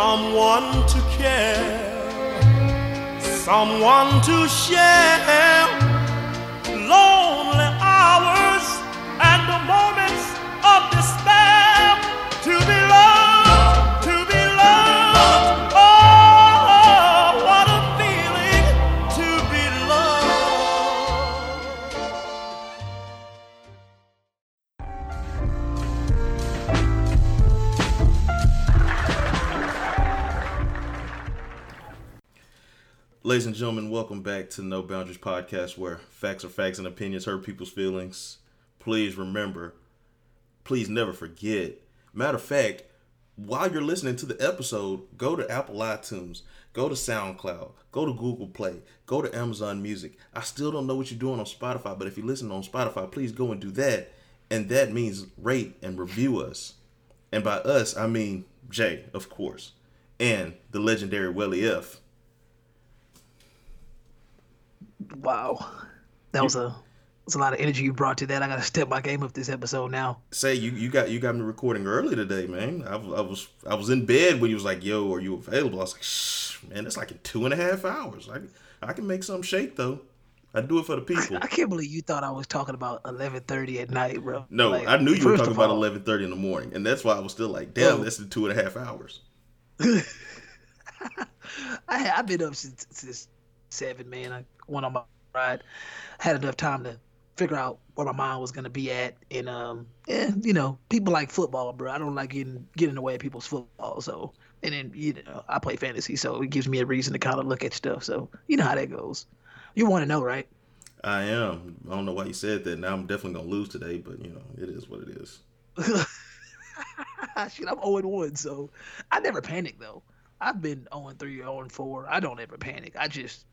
someone to care, someone to share Ladies and gentlemen, welcome back to No Boundaries Podcast, where facts are facts and opinions hurt people's feelings. Please remember, please never forget. Matter of fact, while you're listening to the episode, go to Apple iTunes, go to SoundCloud, go to Google Play, go to Amazon Music. I still don't know what you're doing on Spotify, but if you listen on Spotify, please go and do that. And that means rate and review us. And by us, I mean Jay, of course, and the legendary Welly F. Wow, that was a was a lot of energy you brought to that. I got to step my game up this episode now. say you you got you got me recording early today, man. I, was- I was I was in bed when you was like, "Yo, are you available?" I was like, "Shh, man, it's like in two and a half hours. I I can make some shake though. I do it for the people." I can't believe you thought I was talking about eleven thirty at night, bro. No, Like, I knew you were talking about eleven thirty in the morning, and that's why I was still like, "Damn, Oh. that's the two and a half hours." I I've been up since since seven, man. I went on my ride, had enough time to figure out where my mind was gonna be at, and um, yeah, you know, people like football, bro. I don't like getting getting in the way of people's football, so. And then you know, I play fantasy, so it gives me a reason to kind of look at stuff. So you know how that goes. You want to know, right? I am. I don't know why you said that. Now I'm definitely gonna lose today, but you know, it is what it is. Shit, I'm 0 1, so I never panic though. I've been 0 3, or 0 4. I don't ever panic. I just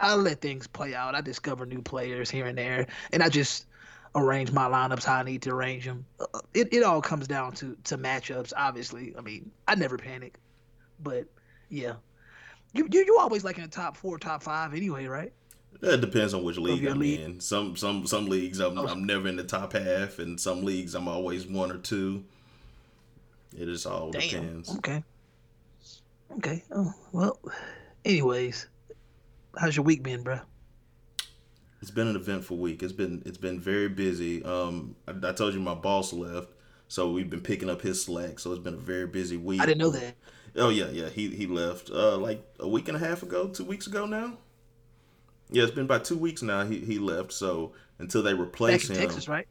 I let things play out. I discover new players here and there, and I just arrange my lineups how I need to arrange them. Uh, It it all comes down to to matchups. Obviously, I mean I never panic, but yeah, you you, you always like in the top four, top five anyway, right? It depends on which league I'm league? in. Some some some leagues I'm, Oh. I'm never in the top half, and some leagues I'm always one or two. It just all Damn. depends. Okay. Okay. Oh well. Anyways, how's your week been, bruh? It's been an eventful week. It's been it's been very busy. Um, I, I told you my boss left, so we've been picking up his slack. So it's been a very busy week. I didn't know that. Oh yeah, yeah. He he left uh like a week and a half ago, two weeks ago now. Yeah, it's been about two weeks now. He he left. So until they replace in him, Texas, right?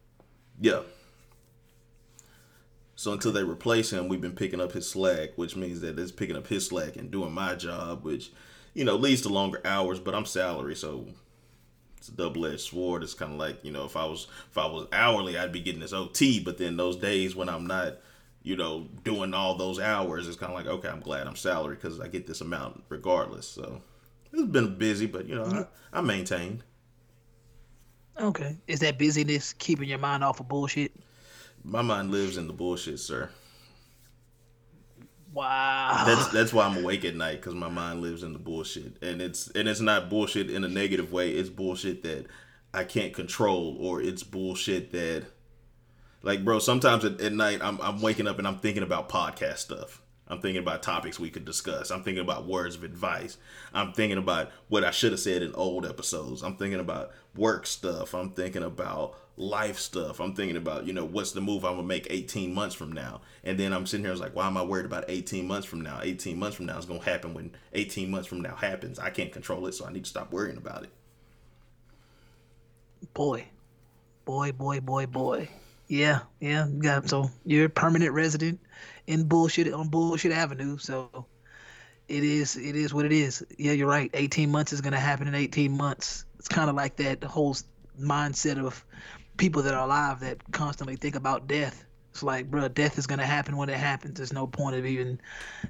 yeah. So until they replace him, we've been picking up his slack, which means that it's picking up his slack and doing my job, which you know leads to longer hours. But I'm salary, so it's a double edged sword. It's kind of like you know if I was if I was hourly, I'd be getting this OT. But then those days when I'm not, you know, doing all those hours, it's kind of like okay, I'm glad I'm salary because I get this amount regardless. So it's been busy, but you know I, I maintained. Okay. Is that busyness keeping your mind off of bullshit? My mind lives in the bullshit, sir. Wow. That's that's why I'm awake at night because my mind lives in the bullshit, and it's and it's not bullshit in a negative way. It's bullshit that I can't control, or it's bullshit that, like, bro. Sometimes at, at night I'm I'm waking up and I'm thinking about podcast stuff. I'm thinking about topics we could discuss. I'm thinking about words of advice. I'm thinking about what I should have said in old episodes. I'm thinking about work stuff. I'm thinking about life stuff. I'm thinking about, you know, what's the move I'm gonna make 18 months from now. And then I'm sitting here, I was like, why am I worried about 18 months from now? 18 months from now is gonna happen when 18 months from now happens. I can't control it, so I need to stop worrying about it. boy. Boy, boy, boy, boy. Yeah, yeah. Got so you're a permanent resident in bullshit on bullshit avenue, so it is it is what it is. Yeah, you're right. 18 months is gonna happen in 18 months. It's kind of like that whole mindset of people that are alive that constantly think about death. It's like, bro, death is gonna happen when it happens. There's no point of even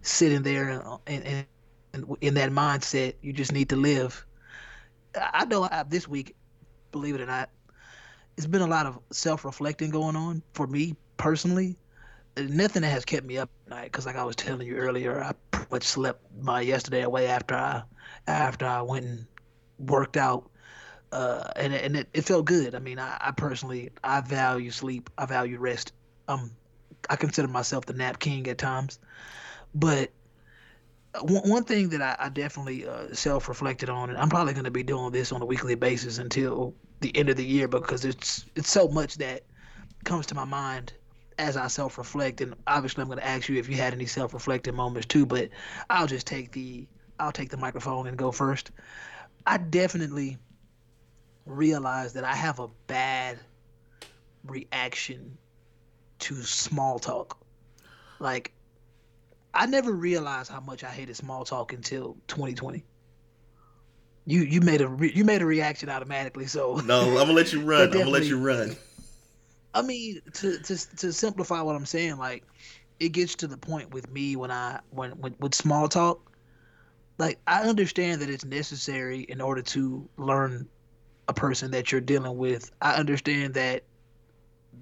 sitting there and and, and in that mindset. You just need to live. I I know I, this week, believe it or not, it's been a lot of self-reflecting going on for me personally. Uh, Nothing that has kept me up at night because, like I was telling you earlier, I pretty much slept my yesterday away after I after I went and worked out, uh, and and it, it felt good. I mean, I, I personally I value sleep. I value rest. Um, I consider myself the nap king at times, but one, one thing that I, I definitely uh, self reflected on, and I'm probably going to be doing this on a weekly basis until the end of the year because it's it's so much that comes to my mind as I self reflect. And obviously, I'm going to ask you if you had any self reflecting moments too. But I'll just take the I'll take the microphone and go first. I definitely realized that I have a bad reaction to small talk. Like I never realized how much I hated small talk until 2020. You you made a re- you made a reaction automatically. So no, I'm gonna let you run. I'm gonna let you run. I mean, to to to simplify what I'm saying, like it gets to the point with me when I when, when with small talk. Like I understand that it's necessary in order to learn a person that you're dealing with. I understand that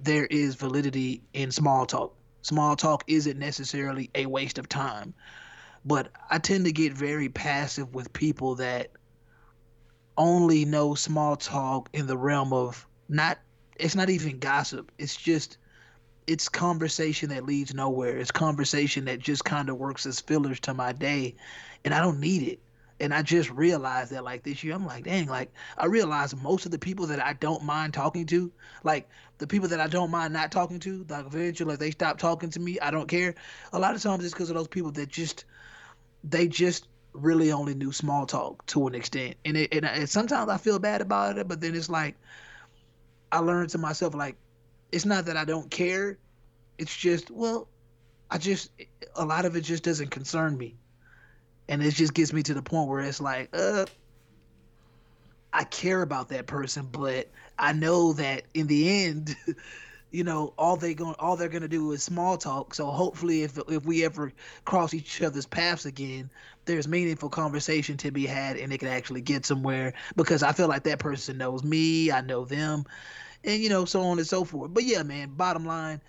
there is validity in small talk small talk isn't necessarily a waste of time. But I tend to get very passive with people that only know small talk in the realm of not it's not even gossip. It's just it's conversation that leads nowhere. It's conversation that just kind of works as fillers to my day and I don't need it and I just realized that like this year, I'm like, dang, like I realized most of the people that I don't mind talking to, like the people that I don't mind not talking to, like eventually like, they stop talking to me, I don't care. A lot of times it's because of those people that just they just really only knew small talk to an extent, and it, and, and sometimes I feel bad about it, but then it's like I learned to myself like it's not that I don't care, it's just well, I just a lot of it just doesn't concern me and it just gets me to the point where it's like, uh, I care about that person, but I know that in the end, you know, all they going all they're gonna do is small talk. So hopefully, if if we ever cross each other's paths again, there's meaningful conversation to be had, and it can actually get somewhere. Because I feel like that person knows me, I know them, and you know, so on and so forth. But yeah, man. Bottom line,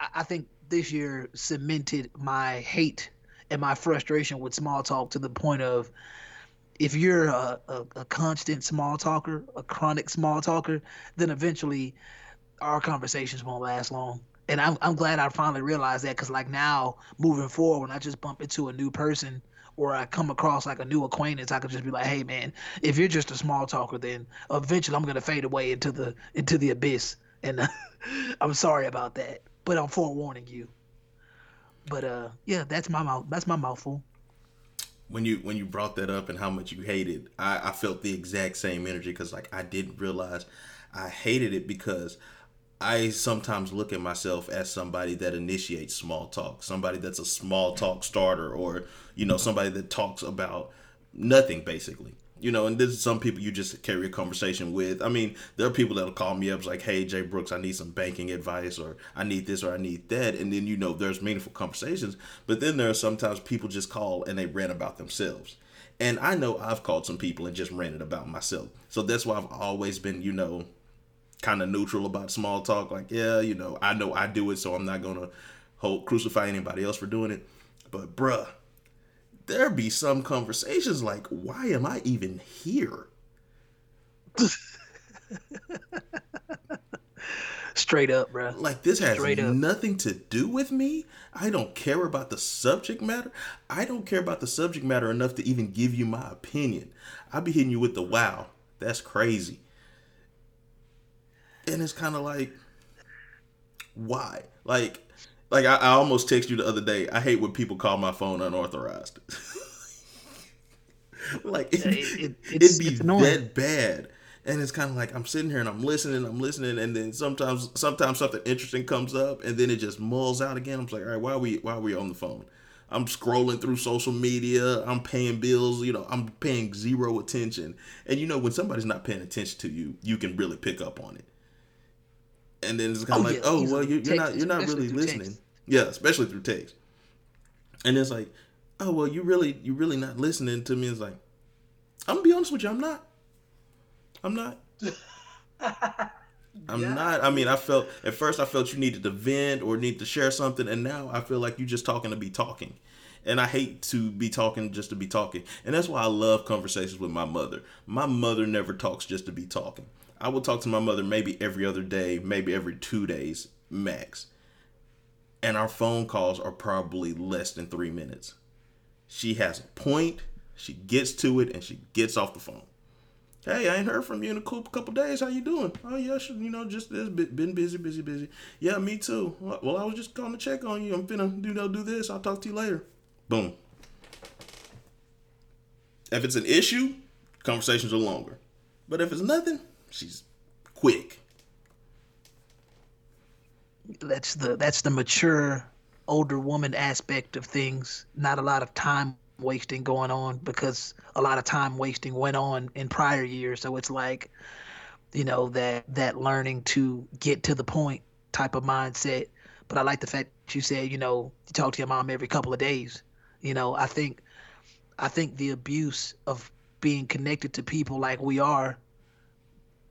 I, I think this year cemented my hate and my frustration with small talk to the point of if you're a, a, a, constant small talker, a chronic small talker, then eventually our conversations won't last long. And I'm, I'm glad I finally realized that because, like, now moving forward, when I just bump into a new person or I come across like a new acquaintance, I could just be like, hey, man, if you're just a small talker, then eventually I'm to fade away into the into the abyss. And uh, I'm sorry about that, but I'm forewarning you. But uh, yeah, that's my mouth. That's my mouthful. When you when you brought that up and how much you hated, I, I felt the exact same energy because like I didn't realize I hated it because I sometimes look at myself as somebody that initiates small talk, somebody that's a small talk starter, or you know somebody that talks about nothing basically you know, and there's some people you just carry a conversation with. I mean, there are people that'll call me up like, "Hey, Jay Brooks, I need some banking advice, or I need this, or I need that," and then you know, there's meaningful conversations. But then there are sometimes people just call and they rant about themselves. And I know I've called some people and just ranted about myself. So that's why I've always been, you know, kind of neutral about small talk. Like, yeah, you know, I know I do it, so I'm not gonna hold crucify anybody else for doing it. But bruh, there be some conversations like, why am I even here? Straight up, bro. Like this has nothing to do with me. I don't care about the subject matter. I don't care about the subject matter enough to even give you my opinion. I'll be hitting you with the wow. That's crazy. And it's kind of like, why? Like, like I, I almost texted you the other day. I hate when people call my phone unauthorized. like it, it, it'd be that bad. And it's kind of like I'm sitting here and I'm listening, I'm listening, and then sometimes sometimes something interesting comes up, and then it just mulls out again. I'm like, all right, why are we why are we on the phone? I'm scrolling through social media. I'm paying bills. You know, I'm paying zero attention. And you know, when somebody's not paying attention to you, you can really pick up on it. And then it's kind of oh, like, yeah, oh, well, you're, you're not you're not really listening. Text. Yeah, especially through text. And it's like, oh well, you really you really not listening to me. It's like, I'm gonna be honest with you, I'm not. I'm not. I'm yeah. not. I mean, I felt at first I felt you needed to vent or need to share something, and now I feel like you're just talking to be talking. And I hate to be talking just to be talking. And that's why I love conversations with my mother. My mother never talks just to be talking. I will talk to my mother maybe every other day, maybe every two days max and our phone calls are probably less than three minutes. She has a point. She gets to it and she gets off the phone. Hey, I ain't heard from you in a couple days. How you doing? Oh yeah, you know, just been busy, busy, busy. Yeah, me too. Well, I was just going to check on you. I'm gonna do you know, do this. I'll talk to you later. Boom. If it's an issue, conversations are longer. But if it's nothing, she's quick. That's the that's the mature older woman aspect of things. Not a lot of time wasting going on because a lot of time wasting went on in prior years. So it's like, you know, that that learning to get to the point type of mindset. But I like the fact that you said, you know, you talk to your mom every couple of days. You know, I think I think the abuse of being connected to people like we are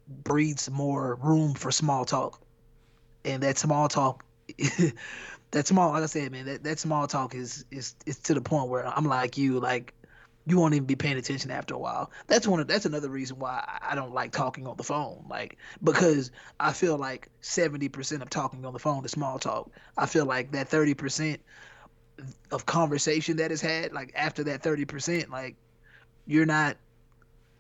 breeds more room for small talk. And that small talk that small like I said, man, that, that small talk is is is to the point where I'm like you, like you won't even be paying attention after a while. That's one of that's another reason why I don't like talking on the phone. Like because I feel like seventy percent of talking on the phone is small talk. I feel like that thirty percent of conversation that is had, like after that thirty percent, like you're not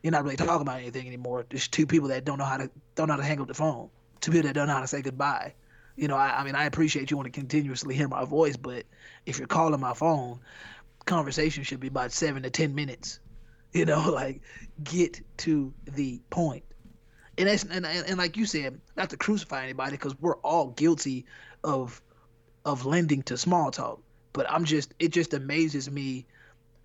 you're not really talking about anything anymore. There's two people that don't know how to don't know how to hang up the phone. Two people that don't know how to say goodbye. You know, I, I mean, I appreciate you want to continuously hear my voice, but if you're calling my phone, conversation should be about seven to ten minutes. You know, like get to the point. And that's and, and, and like you said, not to crucify anybody because we're all guilty of of lending to small talk. But I'm just it just amazes me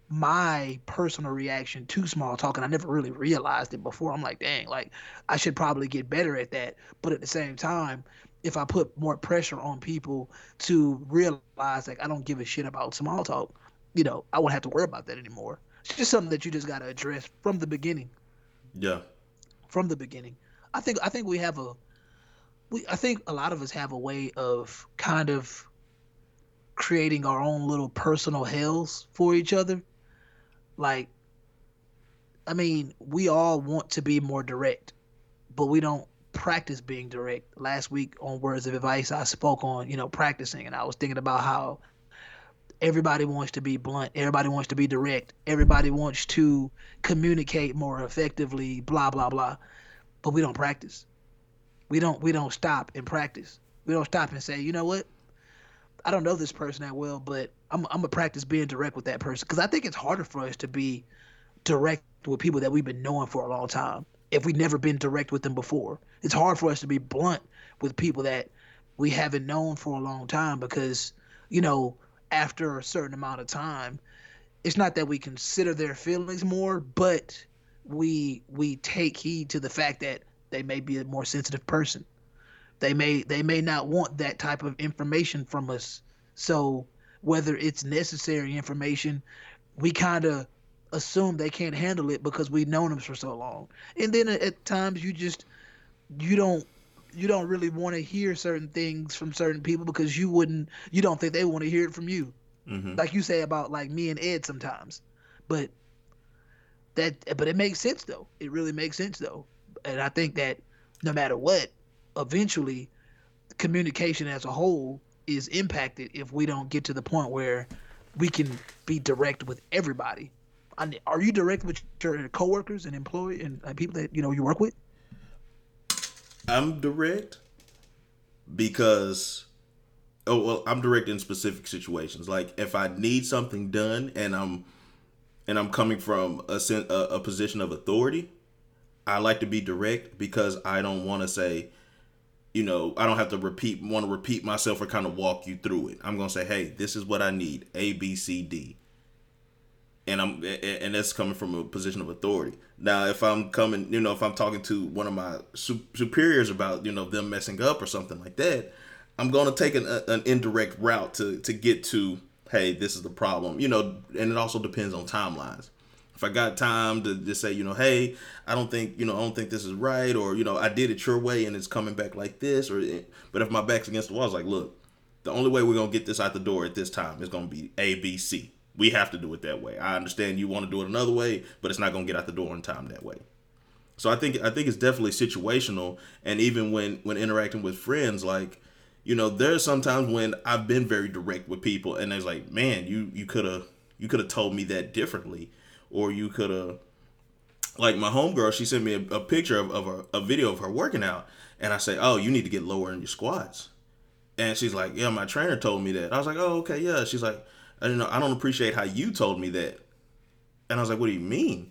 my personal reaction to small talk and I never really realized it before. I'm like, dang, like I should probably get better at that. But at the same time, if I put more pressure on people to realize like I don't give a shit about small talk, you know, I won't have to worry about that anymore. It's just something that you just got to address from the beginning. Yeah. From the beginning. I think I think we have a we I think a lot of us have a way of kind of creating our own little personal hells for each other. Like I mean, we all want to be more direct, but we don't practice being direct. Last week on Words of Advice, I spoke on, you know, practicing, and I was thinking about how everybody wants to be blunt, everybody wants to be direct, everybody wants to communicate more effectively, blah blah blah. But we don't practice. We don't we don't stop and practice. We don't stop and say, you know what? I don't know this person that well, but I'm I'm gonna practice being direct with that person because I think it's harder for us to be direct with people that we've been knowing for a long time if we've never been direct with them before. It's hard for us to be blunt with people that we haven't known for a long time because, you know, after a certain amount of time, it's not that we consider their feelings more, but we we take heed to the fact that they may be a more sensitive person. They may they may not want that type of information from us. So whether it's necessary information, we kind of assume they can't handle it because we've known them for so long. And then at times you just you don't you don't really want to hear certain things from certain people because you wouldn't you don't think they want to hear it from you. Mm-hmm. Like you say about like me and Ed sometimes. But that but it makes sense though. It really makes sense though. And I think that no matter what, eventually communication as a whole is impacted if we don't get to the point where we can be direct with everybody are you direct with your coworkers and employee and, and people that you know you work with? I'm direct because oh well I'm direct in specific situations. Like if I need something done and I'm and I'm coming from a a, a position of authority, I like to be direct because I don't want to say you know, I don't have to repeat want to repeat myself or kind of walk you through it. I'm going to say, "Hey, this is what I need. A B C D." and I'm and that's coming from a position of authority. Now, if I'm coming, you know, if I'm talking to one of my superiors about you know them messing up or something like that, I'm going to take an, an indirect route to to get to hey, this is the problem, you know, and it also depends on timelines. If I got time to just say, you know, hey, I don't think, you know, I don't think this is right, or you know, I did it your way and it's coming back like this, or eh, but if my back's against the wall, it's like, look, the only way we're gonna get this out the door at this time is gonna be A, B, C we have to do it that way. I understand you want to do it another way, but it's not to get out the door in time that way. So I think I think it's definitely situational, and even when when interacting with friends, like you know, there's sometimes when I've been very direct with people, and it's like, man, you you could have you could have told me that differently, or you could have like my homegirl, she sent me a, a picture of, of a, a video of her working out, and I say, "Oh, you need to get lower in your squats." And she's like, "Yeah, my trainer told me that." I was like, "Oh, okay, yeah." She's like, "I don't know. I don't appreciate how you told me that." And I was like, "What do you mean?"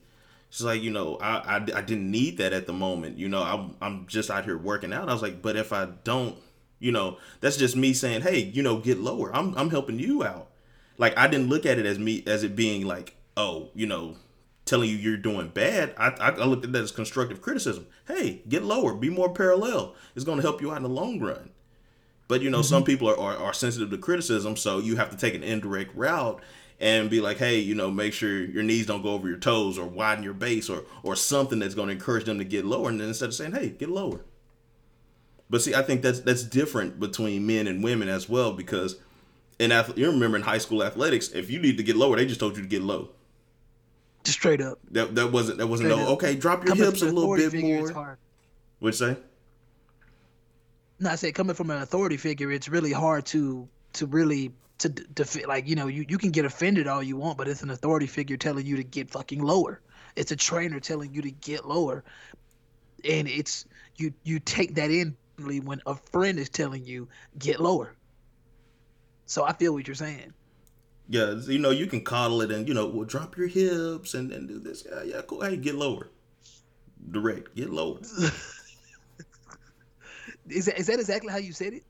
She's like, "You know, I, I, I didn't need that at the moment. You know, I'm I'm just out here working out." I was like, "But if I don't, you know, that's just me saying, hey, you know, get lower. I'm I'm helping you out." Like I didn't look at it as me as it being like, "Oh, you know, telling you you're doing bad, I, I, looked at that as constructive criticism. Hey, get lower, be more parallel. It's going to help you out in the long run. But you know, mm-hmm. some people are, are, are, sensitive to criticism, so you have to take an indirect route and be like, hey, you know, make sure your knees don't go over your toes or widen your base or or something that's going to encourage them to get lower. And then instead of saying, hey, get lower. But see, I think that's that's different between men and women as well because in you remember in high school athletics, if you need to get lower, they just told you to get low. Just straight up. That that wasn't that wasn't no okay. Drop your coming hips a little bit more. What'd you say? No, I say coming from an authority figure, it's really hard to to really to to like you know you you can get offended all you want, but it's an authority figure telling you to get fucking lower. It's a trainer telling you to get lower, and it's you you take that in when a friend is telling you get lower. So I feel what you're saying yeah, you know, you can coddle it and you know, well, drop your hips and, and do this. Yeah, yeah, cool. Hey, get lower. Direct, get lower. is that is that exactly how you said it?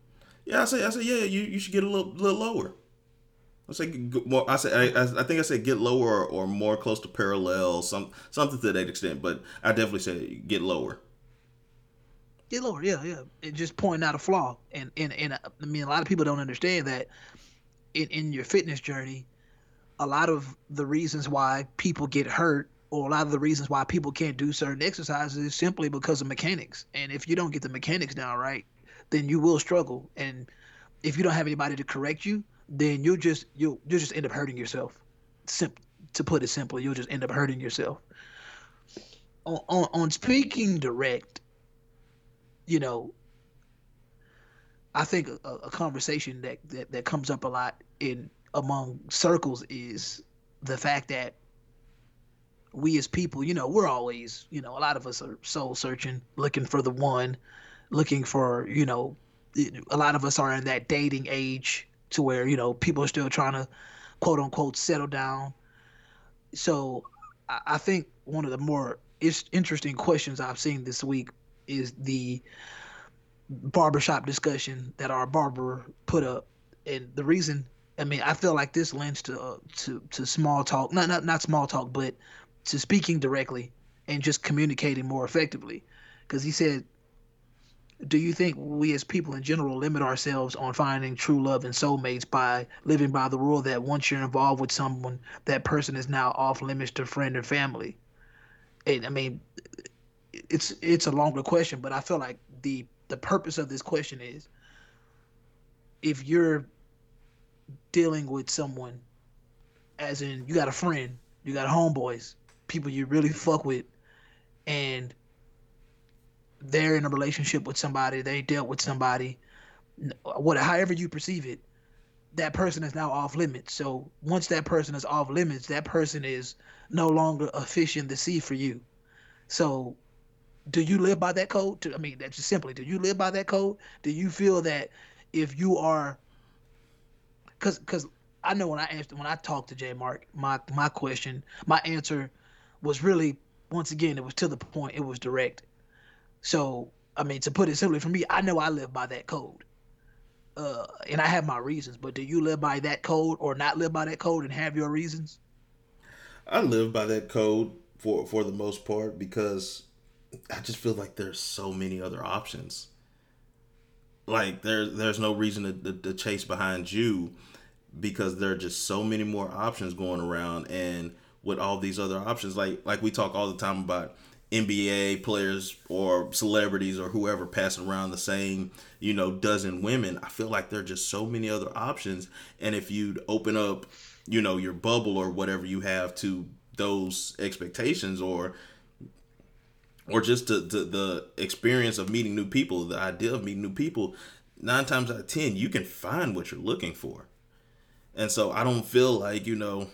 Yeah, I said, I said, yeah, you, you should get a little little lower. I said more. I said, I, I think I said get lower or, or more close to parallel, some something to that extent. But I definitely said get lower. Get lower, yeah, yeah, and just pointing out a flaw. And and and uh, I mean, a lot of people don't understand that in, in your fitness journey, a lot of the reasons why people get hurt or a lot of the reasons why people can't do certain exercises is simply because of mechanics. And if you don't get the mechanics down right, then you will struggle. And if you don't have anybody to correct you, then you'll just you'll you'll just end up hurting yourself. Sim- to put it simply, you'll just end up hurting yourself. On, on, on speaking direct, you know, I think a, a conversation that, that that comes up a lot in among circles is the fact that we as people, you know, we're always, you know, a lot of us are soul searching, looking for the one, looking for, you know, a lot of us are in that dating age to where, you know, people are still trying to quote unquote settle down. So I think one of the more interesting questions I've seen this week is the barbershop discussion that our barber put up, and the reason I mean I feel like this lends to uh, to to small talk, not not not small talk, but to speaking directly and just communicating more effectively, because he said. Do you think we as people in general limit ourselves on finding true love and soulmates by living by the rule that once you're involved with someone, that person is now off limits to friend or family? And I mean, it's it's a longer question, but I feel like the the purpose of this question is if you're dealing with someone as in you got a friend you got homeboys people you really fuck with and they're in a relationship with somebody they dealt with somebody what however you perceive it that person is now off limits. So once that person is off limits that person is no longer a fish in the sea for you. So do you live by that code? I mean, that's just simply, do you live by that code? Do you feel that if you are, because because I know when I answered when I talked to J Mark, my my question, my answer was really once again it was to the point, it was direct. So I mean, to put it simply, for me, I know I live by that code, uh, and I have my reasons. But do you live by that code or not live by that code and have your reasons? I live by that code for for the most part because I just feel like there's so many other options. Like there's there's no reason to, to, to chase behind you because there are just so many more options going around and with all these other options like like we talk all the time about NBA players or celebrities or whoever passing around the same, you know, dozen women. I feel like there are just so many other options. And if you'd open up, you know, your bubble or whatever you have to those expectations or or just the, the, the experience of meeting new people, the idea of meeting new people, nine times out of ten, you can find what you're looking for. And so I don't feel like, you know,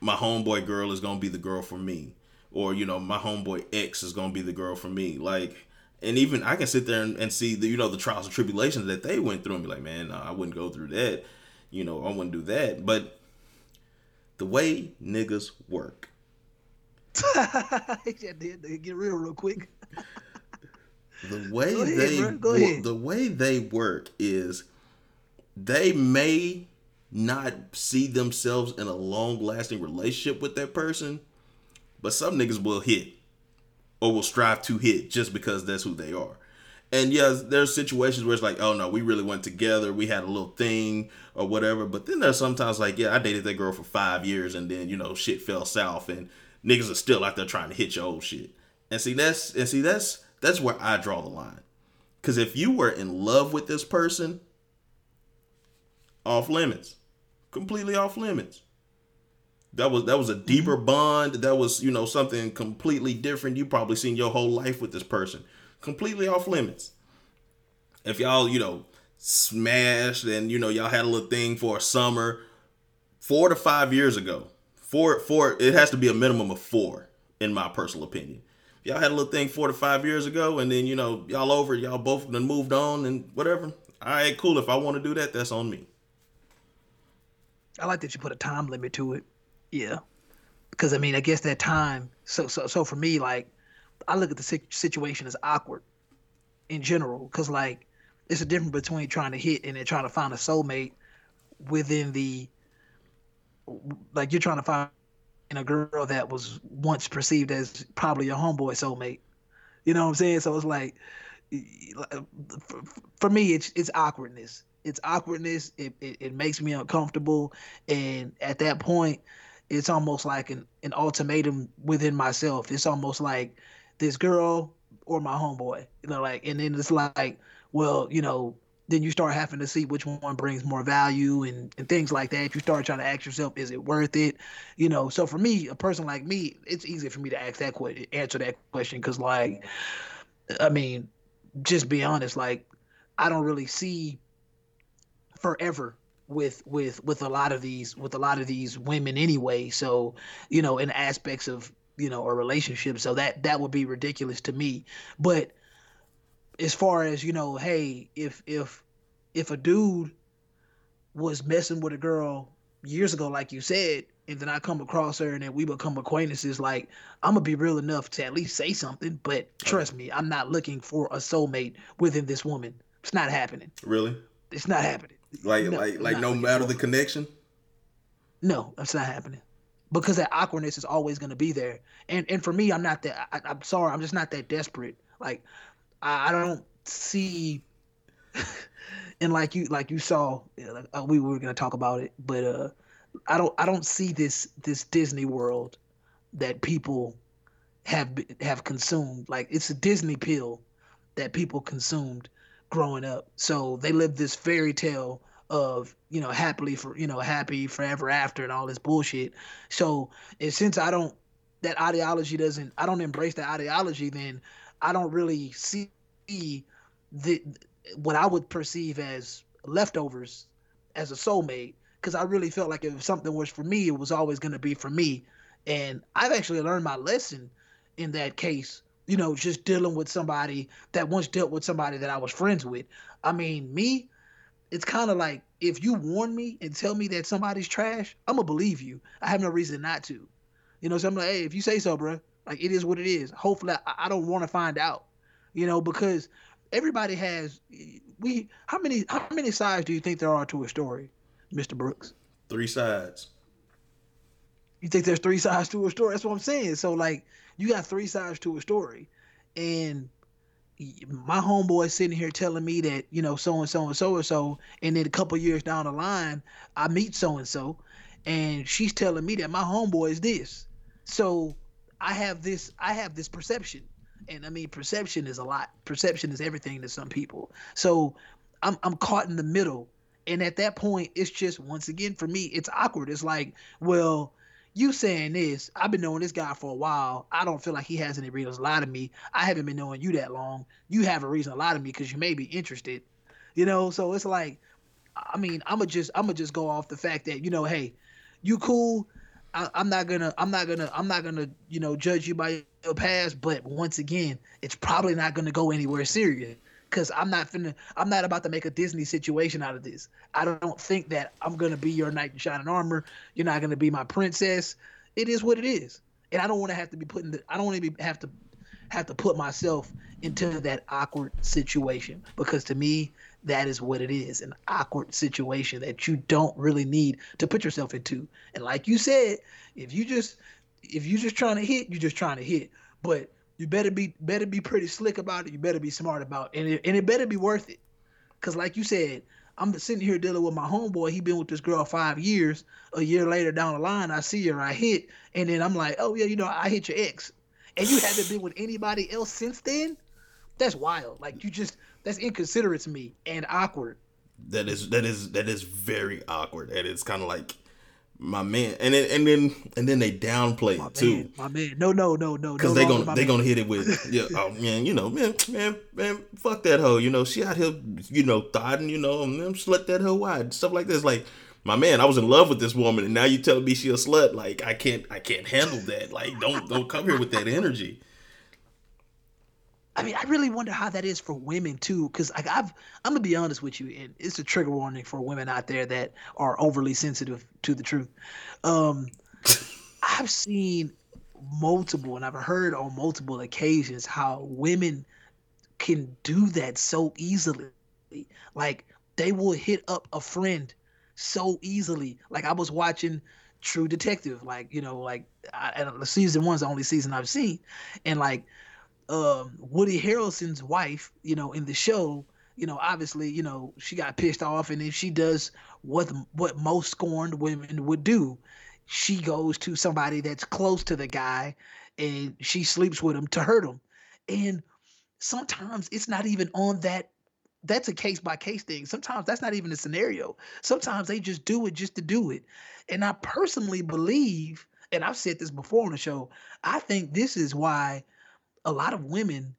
my homeboy girl is gonna be the girl for me, or you know, my homeboy ex is gonna be the girl for me. Like, and even I can sit there and, and see the you know the trials and tribulations that they went through and be like, man, no, I wouldn't go through that. You know, I wouldn't do that. But the way niggas work. Get real, real quick. The way ahead, they the way they work is they may not see themselves in a long lasting relationship with that person, but some niggas will hit or will strive to hit just because that's who they are. And yes, there's situations where it's like, oh no, we really went together, we had a little thing or whatever. But then there's sometimes like, yeah, I dated that girl for five years and then, you know, shit fell south and niggas are still out there trying to hit your old shit. And see that's and see that's that's where I draw the line. Cause if you were in love with this person, off limits. Completely off limits. That was that was a deeper mm-hmm. bond. That was, you know, something completely different. You probably seen your whole life with this person completely off limits. If y'all, you know, smashed and you know y'all had a little thing for a summer, four to five years ago, four four it has to be a minimum of four in my personal opinion. Y'all had a little thing four to five years ago, and then you know y'all over, y'all both done moved on and whatever. All right, cool. If I want to do that, that's on me. I like that you put a time limit to it. Yeah, because I mean, I guess that time. So so so for me, like I look at the situation as awkward in general because like it's a difference between trying to hit and then trying to find a soulmate within the like you're trying to find in a girl that was once perceived as probably your homeboy soulmate. You know what I'm saying? So it's like for me it's it's awkwardness. It's awkwardness. It, it, it makes me uncomfortable and at that point it's almost like an, an ultimatum within myself. It's almost like this girl or my homeboy. You know, like, and then it's like, well, you know, then you start having to see which one brings more value and, and things like that. You start trying to ask yourself, is it worth it? You know, so for me, a person like me, it's easy for me to ask that question, answer that question, because like, I mean, just be honest, like, I don't really see forever with with with a lot of these with a lot of these women anyway so you know in aspects of you know a relationship so that that would be ridiculous to me but as far as you know hey if if if a dude was messing with a girl years ago like you said and then I come across her and then we become acquaintances like I'm gonna be real enough to at least say something but trust me I'm not looking for a soulmate within this woman. It's not happening. Really? It's not happening. Like no, like like no matter the connection? No that's not happening. Because that awkwardness is always going to be there. And and for me, I'm not that. I, am sorry, I'm just not that desperate. Like I, don't see. and like you like you saw, uh, we were going to talk about it, but uh, I don't I don't see this this Disney world that people have have consumed. Like it's a Disney pill that people consumed growing up. So they live this fairy tale of you know happily for you know happy forever after and all this bullshit. So and since I don't that ideology doesn't I don't embrace that ideology, then I don't really see the what I would perceive as leftovers as a soulmate because I really felt like if something was for me, it was always going to be for me. And I've actually learned my lesson in that case, you know, just dealing with somebody that once dealt with somebody that I was friends with. I mean, me, it's kind of like if you warn me and tell me that somebody's trash, I'm gonna believe you. I have no reason not to. You know, so I'm like, hey, if you say so, bro, like it is what it is. Hopefully, I, I don't want to find out. You know, because everybody has we. How many how many sides do you think there are to a story, Mister Brooks? Three sides. You think there's three sides to a story? That's what I'm saying. So like, you got three sides to a story, and my homeboy sitting here telling me that you know so and so and so and so, and then a couple years down the line, I meet so and so, and she's telling me that my homeboy is this. So I have this I have this perception, and I mean perception is a lot. Perception is everything to some people. So I'm I'm caught in the middle, and at that point, it's just once again for me, it's awkward. It's like, well, you saying this, I've been knowing this guy for a while. I don't feel like he has any reason to lie to me. I haven't been knowing you that long. You have a reason to lie to me because you may be interested. You know, so it's like, I mean, I'ma just I'ma just go off the fact that you know, hey, you cool. I, I'm not gonna, I'm not gonna, I'm not gonna, you know, judge you by your past. But once again, it's probably not gonna go anywhere serious because I'm not finna, I'm not about to make a Disney situation out of this. I don't think that I'm gonna be your knight in shining armor. You're not gonna be my princess. It is what it is, and I don't want to have to be putting, the, I don't want to be have to have to put myself into that awkward situation because to me that is what it is an awkward situation that you don't really need to put yourself into. And like you said if you just if you're just trying to hit you're just trying to hit. But you better be better be pretty slick about it. You better be smart about it and it, and it better be worth it. Because like you said i'm sitting here dealing with my homeboy. He been with this girl five years. A year later down the line i see her i hit. And then i'm like oh yeah you know i hit your ex. And you haven't been with anybody else since then that's wild like you just that's inconsiderate to me and awkward. That is that is that is very awkward, and it's kind of like my man, and then and then and then they downplay my too. Man, my man, no, no, no, no, because no they gonna they man. gonna hit it with yeah, oh man, you know, man, man, man, fuck that hoe, you know, she out here, you know, thotting, you know, and them slut that hoe wide, stuff like this, like. My man, I was in love with this woman, and now you telling me she a slut. Like I can't, I can't handle that. Like don't, don't come here with that energy. I mean, I really wonder how that is for women too, because like I've, I'm gonna be honest with you, and it's a trigger warning for women out there that are overly sensitive to the truth. Um, I've seen multiple, and I've heard on multiple occasions how women can do that so easily. Like they will hit up a friend so easily. Like I was watching True Detective, like you know, like I, and the season one's the only season I've seen, and like um, Woody Harrelson's wife, you know, in the show, you know, obviously, you know, she got pissed off, and then she does what what most scorned women would do. She goes to somebody that's close to the guy, and she sleeps with him to hurt him. And sometimes it's not even on that. That's a case by case thing. Sometimes that's not even a scenario. Sometimes they just do it just to do it. And I personally believe, and I've said this before on the show, I think this is why a lot of women,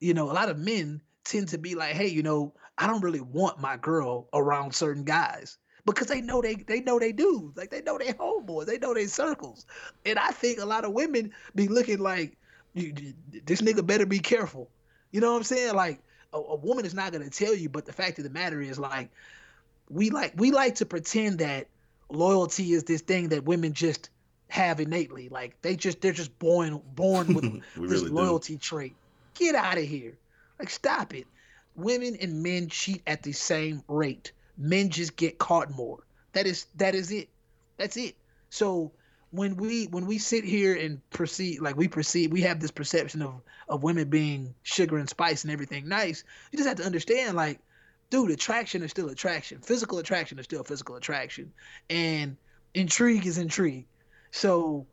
you know, a lot of men tend to be like, hey, you know, I don't really want my girl around certain guys because they know they they know they do. Like they know they homeboys, they know they circles. And I think a lot of women be looking like this nigga better be careful. You know what I'm saying? Like a, a woman is not gonna tell you, but the fact of the matter is like we like we like to pretend that loyalty is this thing that women just have innately. Like they just they're just born born with this really loyalty do. trait. Get out of here. Like stop it. Women and men cheat at the same rate. Men just get caught more. That is that is it. That's it. So when we when we sit here and proceed like we proceed we have this perception of of women being sugar and spice and everything nice you just have to understand like dude attraction is still attraction physical attraction is still physical attraction and intrigue is intrigue so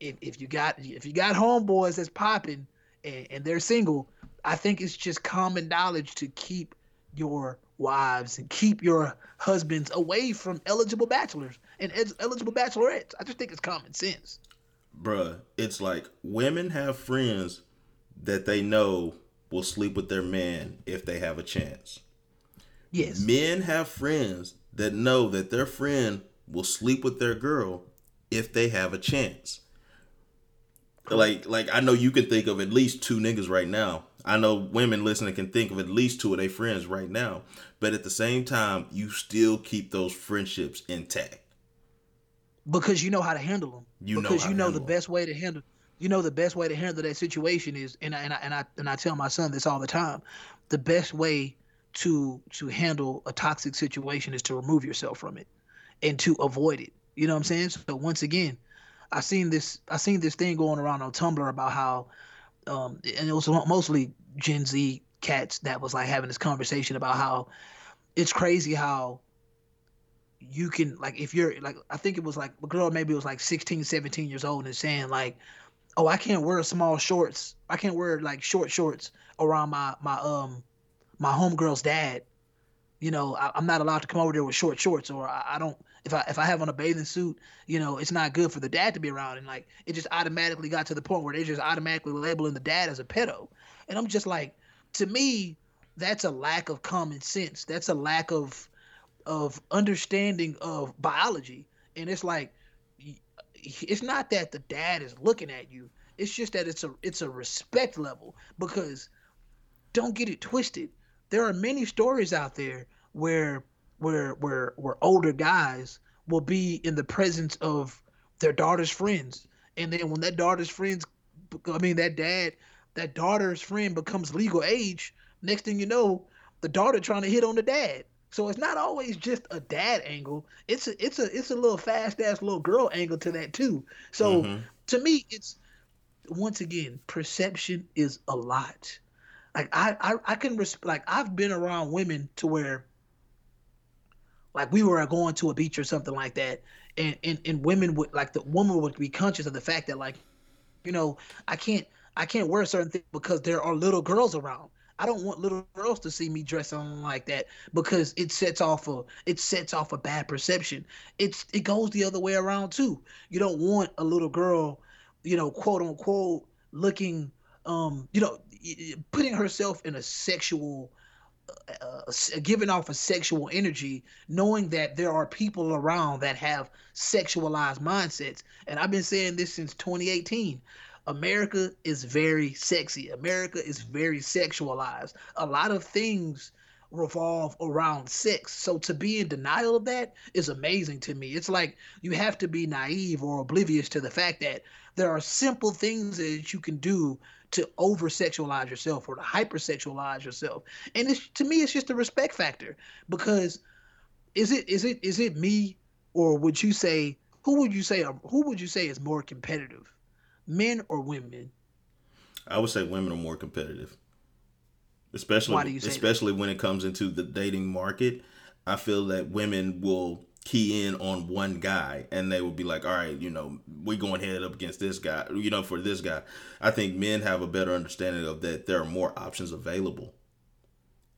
if, if you got if you got homeboys that's popping and, and they're single, I think it's just common knowledge to keep your wives and keep your husbands away from eligible bachelors and eligible bachelorettes. I just think it's common sense. Bruh, it's like women have friends that they know will sleep with their man if they have a chance. Yes. Men have friends that know that their friend will sleep with their girl if they have a chance. Like like I know you can think of at least two niggas right now. I know women listening can think of at least two of their friends right now. But at the same time, you still keep those friendships intact. Because you know how to handle them. You because know you know the them. best way to handle you know the best way to handle that situation is and I, and I and I and I tell my son this all the time. The best way to to handle a toxic situation is to remove yourself from it and to avoid it. You know what I'm saying? So once again, I seen this I seen this thing going around on Tumblr about how um and it was mostly Gen Z cats that was like having this conversation about how it's crazy how you can like if you're like I think it was like a girl maybe it was like 16 17 years old and saying like oh I can't wear small shorts I can't wear like short shorts around my my um my homegirl's dad you know I, am not allowed to come over there with short shorts or I, I don't if I if I have on a bathing suit, you know, it's not good for the dad to be around. And like it just automatically got to the point where they just automatically labeling the dad as a pedo. And I'm just like, to me, that's a lack of common sense. That's a lack of of understanding of biology. And it's like it's not that the dad is looking at you. It's just that it's a it's a respect level because don't get it twisted. There are many stories out there where where where where older guys will be in the presence of their daughter's friends, and then when that daughter's friends, I mean that dad, that daughter's friend becomes legal age. Next thing you know, the daughter trying to hit on the dad. So it's not always just a dad angle. It's a it's a it's a little fast ass little girl angle to that too. So mm-hmm. to me, it's once again perception is a lot. Like I I, I can res- like I've been around women to where like we were going to a beach or something like that, and and, and women would like the woman would be conscious of the fact that like, you know, I can't I can't wear certain things because there are little girls around. I don't want little girls to see me dressing like that because it sets off a it sets off a bad perception. It's it goes the other way around too. You don't want a little girl, you know, quote unquote, looking, um, you know, putting herself in a sexual uh, giving off a sexual energy, knowing that there are people around that have sexualized mindsets. And I've been saying this since 2018. America is very sexy. America is very sexualized. A lot of things revolve around sex. So to be in denial of that is amazing to me. It's like you have to be naive or oblivious to the fact that there are simple things that you can do to over sexualize yourself or to hypersexualize yourself. And it's to me it's just a respect factor because is it is it is it me or would you say who would you say um, who would you say is more competitive? men or women? I would say women are more competitive. Especially especially that? when it comes into the dating market. I feel that women will key in on one guy and they will be like, all right, you know, we're going head up against this guy, you know, for this guy. I think men have a better understanding of that there are more options available.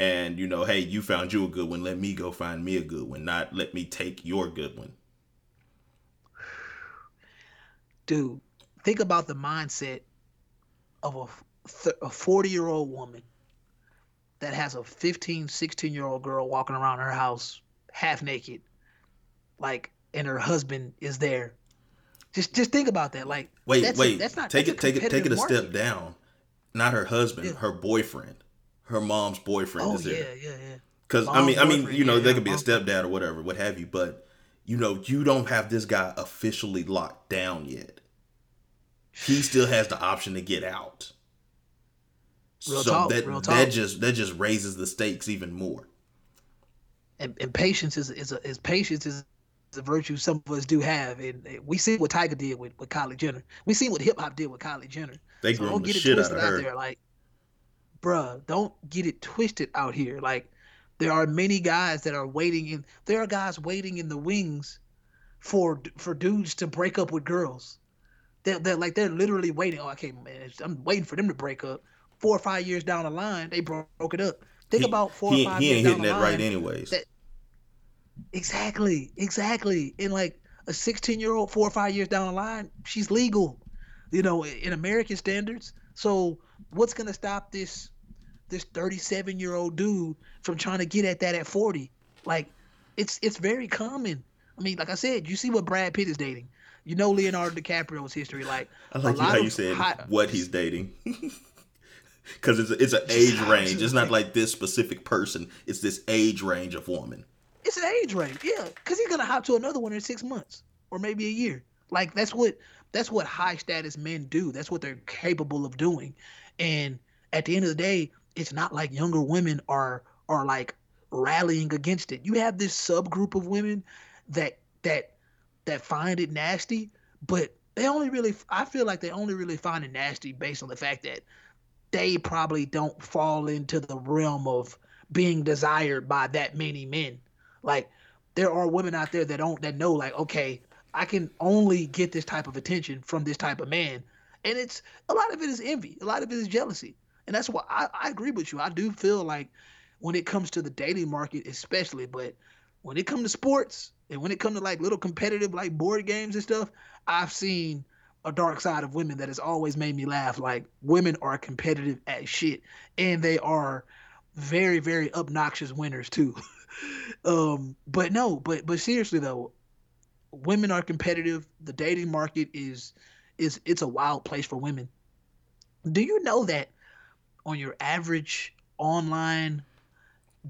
And, you know, hey, you found you a good one. Let me go find me a good one. Not let me take your good one. Dude, think about the mindset of a, a 40 year old woman that has a 15, 16 year old girl walking around her house half naked, like, and her husband is there. Just, just think about that. Like, wait, that's wait, a, that's not take it, take it, take it a market. step down. Not her husband, yeah. her boyfriend, her mom's boyfriend oh, is there. Yeah, yeah, yeah. Because I mean, I mean, you know, yeah, they could be a stepdad or whatever, what have you, but you know, you don't have this guy officially locked down yet he still has the option to get out. Real so talk, that that just that just raises the stakes even more. And, and patience is is, a, is patience is a virtue some of us do have, and we see what Tyga did with, with Kylie Jenner. We see what hip hop did with Kylie Jenner. They so don't get the it twisted out, out there, like, bruh, don't get it twisted out here. Like, there are many guys that are waiting in. There are guys waiting in the wings for for dudes to break up with girls. They're, they're like they're literally waiting. Oh, okay, man, I'm waiting for them to break up. Four or five years down the line, they broke, broke it up. Think he, about four he, or five. He ain't hitting that line, right anyways. That, exactly, exactly. And like a 16 year old, four or five years down the line, she's legal. You know, in American standards. So what's gonna stop this this 37 year old dude from trying to get at that at 40? Like, it's it's very common. I mean, like I said, you see what Brad Pitt is dating. You know Leonardo DiCaprio's history. Like I like how you said hot, what he's dating. Because it's a, it's an age range. It's not like this specific person. It's this age range of woman. It's an age range, yeah. Because he's gonna hop to another one in six months or maybe a year. Like that's what that's what high status men do. That's what they're capable of doing. And at the end of the day, it's not like younger women are are like rallying against it. You have this subgroup of women that that that find it nasty, but they only really I feel like they only really find it nasty based on the fact that they probably don't fall into the realm of being desired by that many men. Like there are women out there that don't that know like okay, I can only get this type of attention from this type of man. And it's a lot of it is envy, a lot of it is jealousy. And that's why I, I agree with you. I do feel like when it comes to the dating market especially, but when it comes to sports, and when it comes to like little competitive like board games and stuff, I've seen a dark side of women that has always made me laugh. Like women are competitive as shit, and they are very very obnoxious winners too. um, but no, but but seriously though, women are competitive. The dating market is is it's a wild place for women. Do you know that on your average online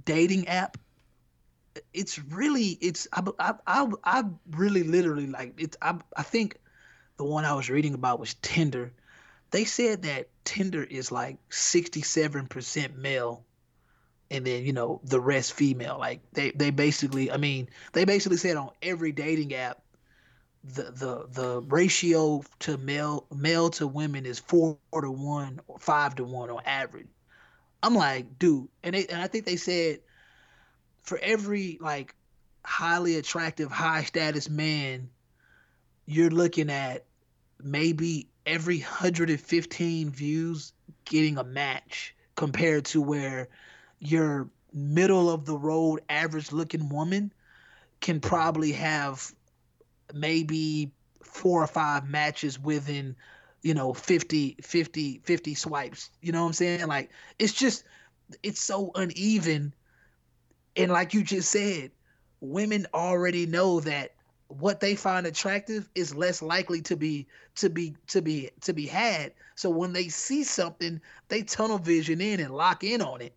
dating app, it's really it's I I I, I really literally like it's I I think the one I was reading about was Tinder. They said that Tinder is like 67% male and then you know the rest female. Like they they basically i mean they basically said on every dating app the the the ratio to male male to women is four to one or five to one on average. I'm like dude and they and i think they said for every like highly attractive high status man you're looking at maybe every 115 views getting a match compared to where your middle of the road average looking woman can probably have maybe four or five matches within you know 50 50 50 swipes. You know what i'm saying? Like it's just it's so uneven. And like you just said women already know that what they find attractive is less likely to be to be to be to be had. So when they see something they tunnel vision in and lock in on it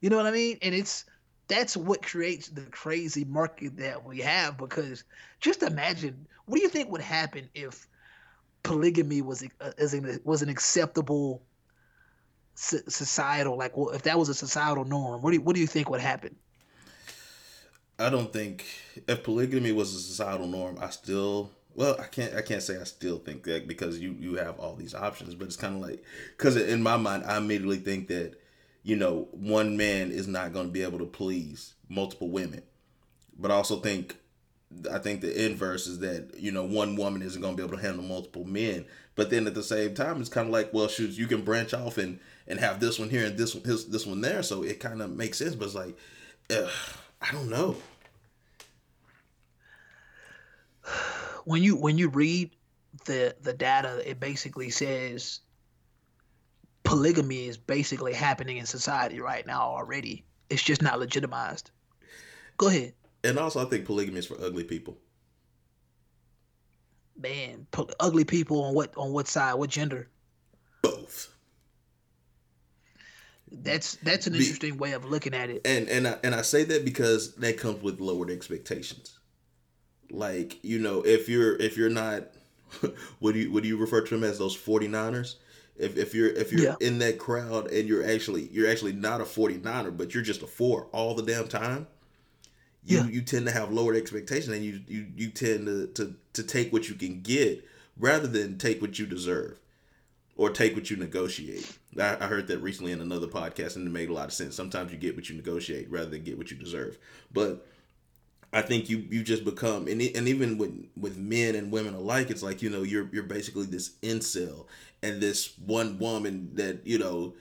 you know what I mean? And it's that's what creates the crazy market that we have because just imagine what do you think would happen if polygamy was uh, was an acceptable societal like well, if that was a societal norm what do you, what do you think would happen I don't think if polygamy was a societal norm I still well I can't I can't say I still think that because you you have all these options but it's kind of like cuz in my mind I immediately think that you know, one man is not going to be able to please multiple women. But I also think I think the inverse is that you know one woman isn't going to be able to handle multiple men. But then at the same time, it's kind of like well, shoot, you can branch off and and have this one here and this one this, this one there, so it kind of makes sense. But it's like, ugh, I don't know. When you when you read the the data, it basically says polygamy is basically happening in society right now already. It's just not legitimized. Go ahead. And also, I think polygamy is for ugly people. Man, po- ugly people on what on what side? What gender? Both. That's that's an Be, interesting way of looking at it. And and I, and I say that because that comes with lowered expectations. Like you know, if you're if you're not, what do you what do you refer to them as those 49ers? If, if you're if you're yeah. in that crowd and you're actually you're actually not a 49er but you're just a 4 all the damn time you yeah. you tend to have lower expectations and you you you tend to, to to take what you can get rather than take what you deserve or take what you negotiate I, I heard that recently in another podcast and it made a lot of sense sometimes you get what you negotiate rather than get what you deserve but I think you you just become and and even with with men and women alike, it's like you know you're you're basically this incel and this one woman that you know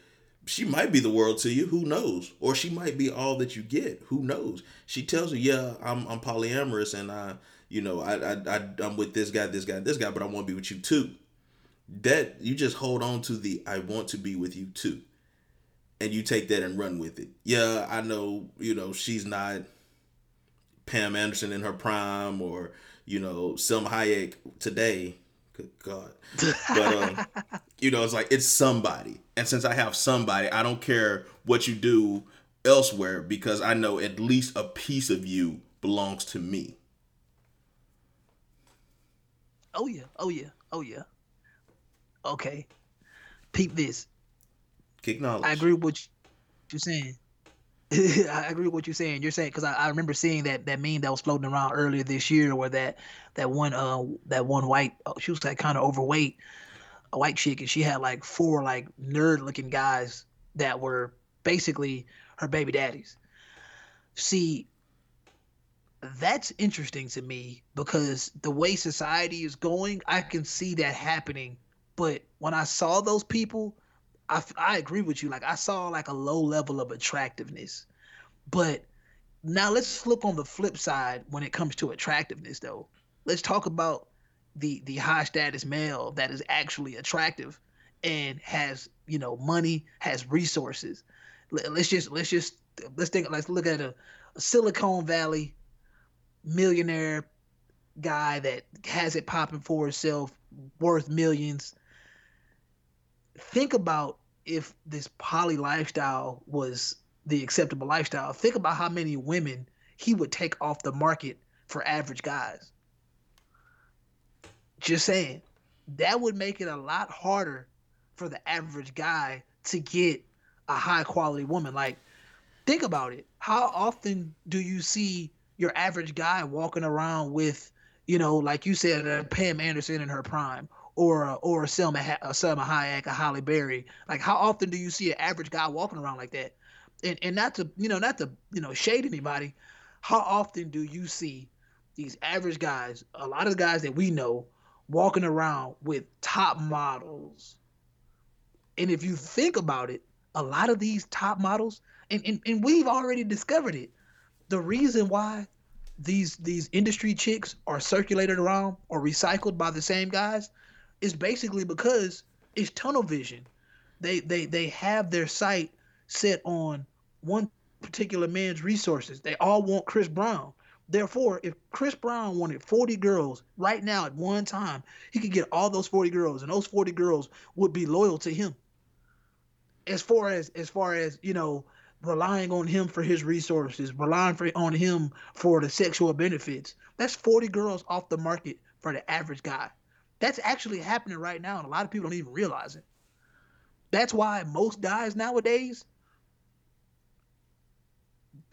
she might be the world to you who knows? Or she might be all that you get who knows? She tells you yeah i'm, I'm polyamorous and i you know I, I, I i'm with this guy this guy this guy but i want to be with you too. That you just hold on to the i want to be with you too. And you take that and run with it. Yeah i know you know she's not pam anderson in her prime or you know Salma Hayek today Good God. But um, you know, it's like it's somebody. And since I have somebody, I don't care what you do elsewhere because I know at least a piece of you belongs to me. Oh yeah. Oh yeah. Oh yeah. Okay. Peep this. Kick knowledge. I agree with what you're saying. I agree with what you're saying. You're saying because I, I remember seeing that that meme that was floating around earlier this year, where that that one uh that one white uh, she was like kind of overweight, a white chick, and she had like four like nerd looking guys that were basically her baby daddies. See, that's interesting to me because the way society is going, I can see that happening. But when I saw those people, I, I agree with you. Like I saw like a low level of attractiveness, but now let's look on the flip side when it comes to attractiveness though. Let's talk about the the high status male that is actually attractive and has you know money, has resources. Let's just let's just let's think let's look at a, a Silicon Valley millionaire guy that has it popping for himself, worth millions. Think about if this poly lifestyle was the acceptable lifestyle. Think about how many women he would take off the market for average guys. Just saying, that would make it a lot harder for the average guy to get a high quality woman. Like, think about it. How often do you see your average guy walking around with, you know, like you said, uh, Pam Anderson in her prime, or or a Salma a uh, Salma Hayek, a Halle Berry? Like, how often do you see an average guy walking around like that? And and not to you know not to you know shade anybody. How often do you see these average guys, a lot of the guys that we know, walking around with top models? And if you think about it, a lot of these top models, and, and, and we've already discovered it. The reason why these these industry chicks are circulated around or recycled by the same guys is basically because it's tunnel vision. They they they have their sight set on one particular man's resources. They all want Chris Brown. Therefore, if Chris Brown wanted 40 girls right now at one time, he could get all those 40 girls, and those 40 girls would be loyal to him as far as as far as you know relying on him for his resources relying for, on him for the sexual benefits that's 40 girls off the market for the average guy that's actually happening right now and a lot of people don't even realize it. That's why most guys nowadays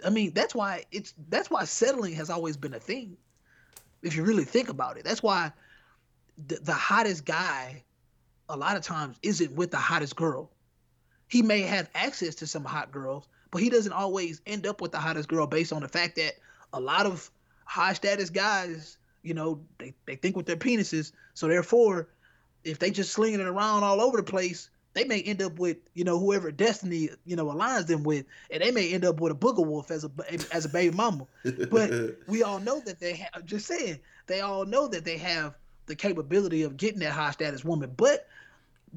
i mean that's why it's that's why settling has always been a thing if you really think about it. That's why the, the hottest guy a lot of times isn't with the hottest girl. He may have access to some hot girls, but he doesn't always end up with the hottest girl based on the fact that a lot of high status guys, you know, they, they think with their penises. So therefore, if they just slinging it around all over the place, they may end up with you know whoever destiny you know aligns them with, and they may end up with a booger wolf as a as a baby mama. But we all know that they have. Just saying, they all know that they have the capability of getting that high status woman. But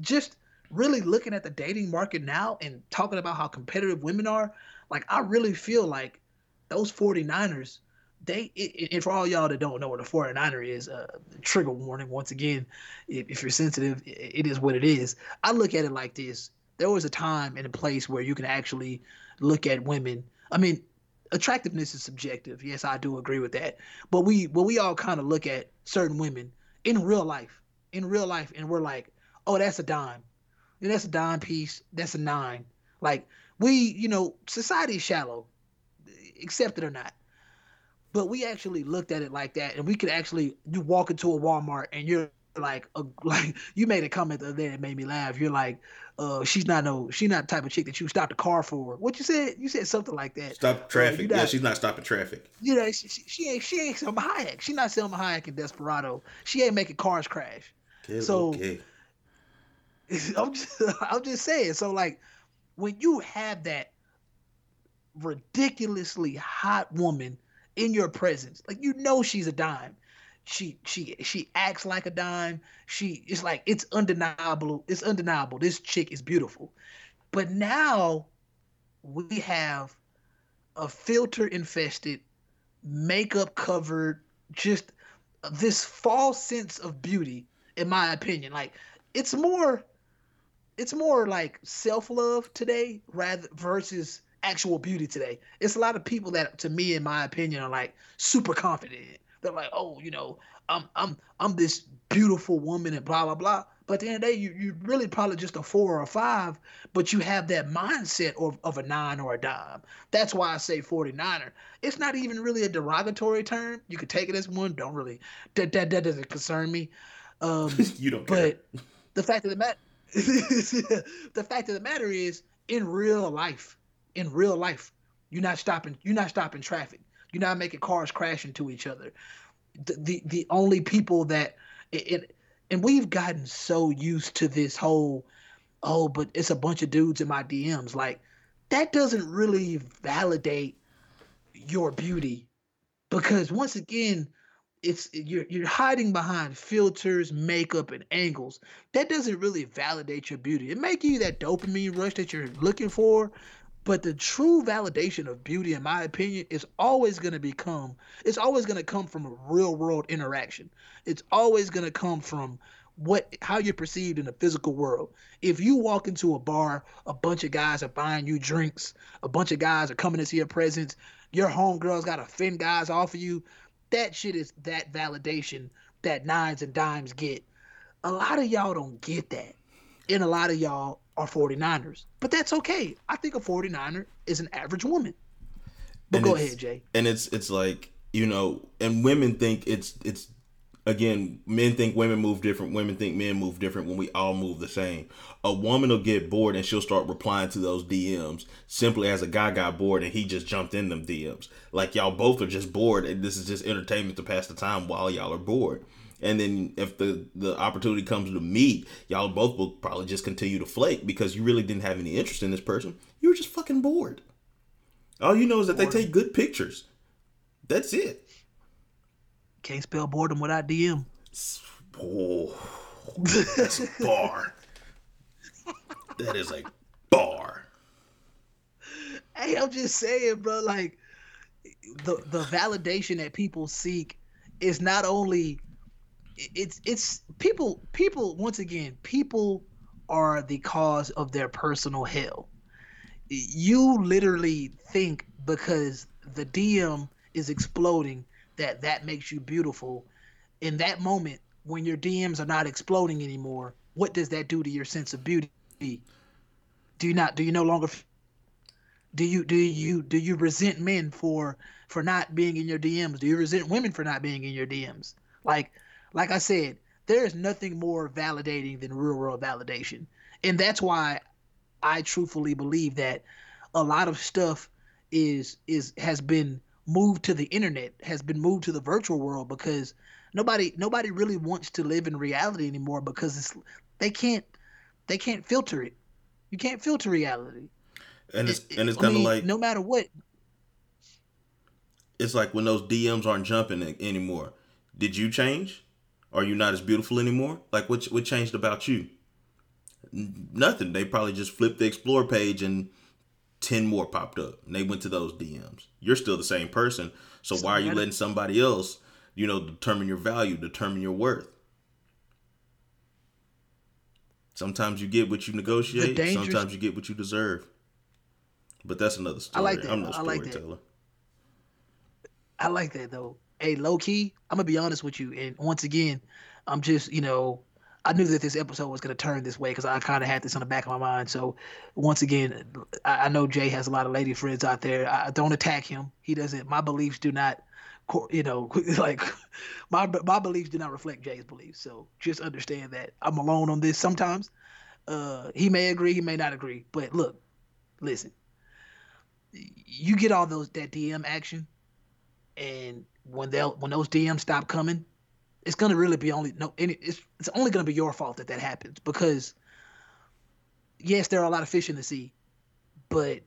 just really looking at the dating market now and talking about how competitive women are, like I really feel like those 49ers, they and for all y'all that don't know what a 49er is, uh, trigger warning once again, if, you're sensitive, it is what it is. I look at it like this. There was a time and a place where you can actually look at women. I mean, attractiveness is subjective. Yes, I do agree with that. But we well we all kind of look at certain women in real life, in real life, and we're like, oh, that's a dime and that's a dime piece. That's a nine. Like we, you know, society is shallow, accept it or not. But we actually looked at it like that, and we could actually you walk into a Walmart and you're like, a, like you made a comment the other day that made me laugh. You're like, uh, she's not no, she's not the type of chick that you stop the car for. What you said? You said something like that. Stop uh, traffic. Uh, not, yeah, she's not stopping traffic. You know, she, she, she ain't she ain't Salma Hayek. She's not Salma Hayek in Desperado. She ain't making cars crash. Okay, so. Okay I'm just, I'm just saying. So like, when you have that ridiculously hot woman in your presence, like you know she's a dime. She she she acts like a dime. She it's like it's undeniable. It's undeniable. This chick is beautiful. But now we have a filter infested, makeup covered, just this false sense of beauty, in my opinion. Like it's more it's more like self love today rather versus actual beauty today. It's a lot of people that, to me, in my opinion, are like super confident. They're like, oh, you know, I'm I'm I'm this beautiful woman and blah blah blah. But at the end of the day, you you really probably just a four or a five, but you have that mindset of, of a nine or a dime. That's why I say 49er. It's not even really a derogatory term. You could take it as one. Don't really that that, that doesn't concern me. Um, you don't. But the fact of the matter the fact of the matter is, in real life, in real life, you're not stopping. You're not stopping traffic. You're not making cars crash into each other. The the, the only people that it, it and we've gotten so used to this whole oh, but it's a bunch of dudes in my DMs. Like that doesn't really validate your beauty because once again, it's you're you're hiding behind filters, makeup, and angles. That doesn't really validate your beauty. It may give you that dopamine rush that you're looking for, But the true validation of beauty, in my opinion, is always going to become, it's always going to come from a real world interaction. It's always going to come from what how you're perceived in the physical world. If you walk into a bar, a bunch of guys are buying you drinks, a bunch of guys are coming to see your presence, your homegirls got to fend guys off of you, that shit is that validation that nines and dimes get. A lot of y'all don't get that. And a lot of y'all are 49ers. But that's okay. I think a 49er is an average woman. But And go ahead, Jay. and it's it's like you know and women think it's it's again men think women move different women think men move different when we all move the same a woman will get bored and she'll start replying to those dms simply as a guy got bored and he just jumped in them dms like y'all both are just bored and this is just entertainment to pass the time while y'all are bored and then if the the opportunity comes to meet y'all both will probably just continue to flake because you really didn't have any interest in this person you were just fucking bored all you know is that they take good pictures that's it Can't spell boredom without DM. Oh, that's a bar. That is a bar. Hey, I'm just saying, bro. Like the the validation that people seek is not only it's it's people people once again people are the cause of their personal hell. You literally think because the DM is exploding that that makes you beautiful. In that moment, when your DMs are not exploding anymore, what does that do to your sense of beauty? Do you not? Do you no longer do you do you do you resent men for for not being in your DMs? Do you resent women for not being in your DMs? Like like I said, there is nothing more validating than real world validation. And that's why I truthfully believe that a lot of stuff is is has been moved to the internet, has been moved to the virtual world because nobody nobody really wants to live in reality anymore because it's they can't they can't filter it. You can't filter reality. And it's It- and it's kind of mean, like no matter what, it's like when those DMs aren't jumping anymore. Did you change? Are you not as beautiful anymore? Like what what changed about you? Nothing. They probably just flipped the explore page and 10 more popped up. And they went to those DMs. You're still the same person. So why are you letting somebody else, you know, determine your value, determine your worth? Sometimes you get what you negotiate, dangerous- sometimes you get what you deserve. But that's another story. I like that. I'm no I like that. storyteller. I like that though. Hey, low key, I'm gonna be honest with you. And once again, I'm just, you know, I knew that this episode was gonna turn this way because I kind of had this on the back of my mind. So, once again, I, I know Jay has a lot of lady friends out there. I don't attack him. He doesn't. My beliefs do not, you know, like my my beliefs do not reflect Jay's beliefs. So just understand that I'm alone on this. Sometimes, uh, he may agree, he may not agree. But look, listen, you get all those that DM action and when they will when those DMs stop coming, it's gonna really be only no. Any, it's it's only gonna be your fault that that happens because yes, there are a lot of fish in the sea, but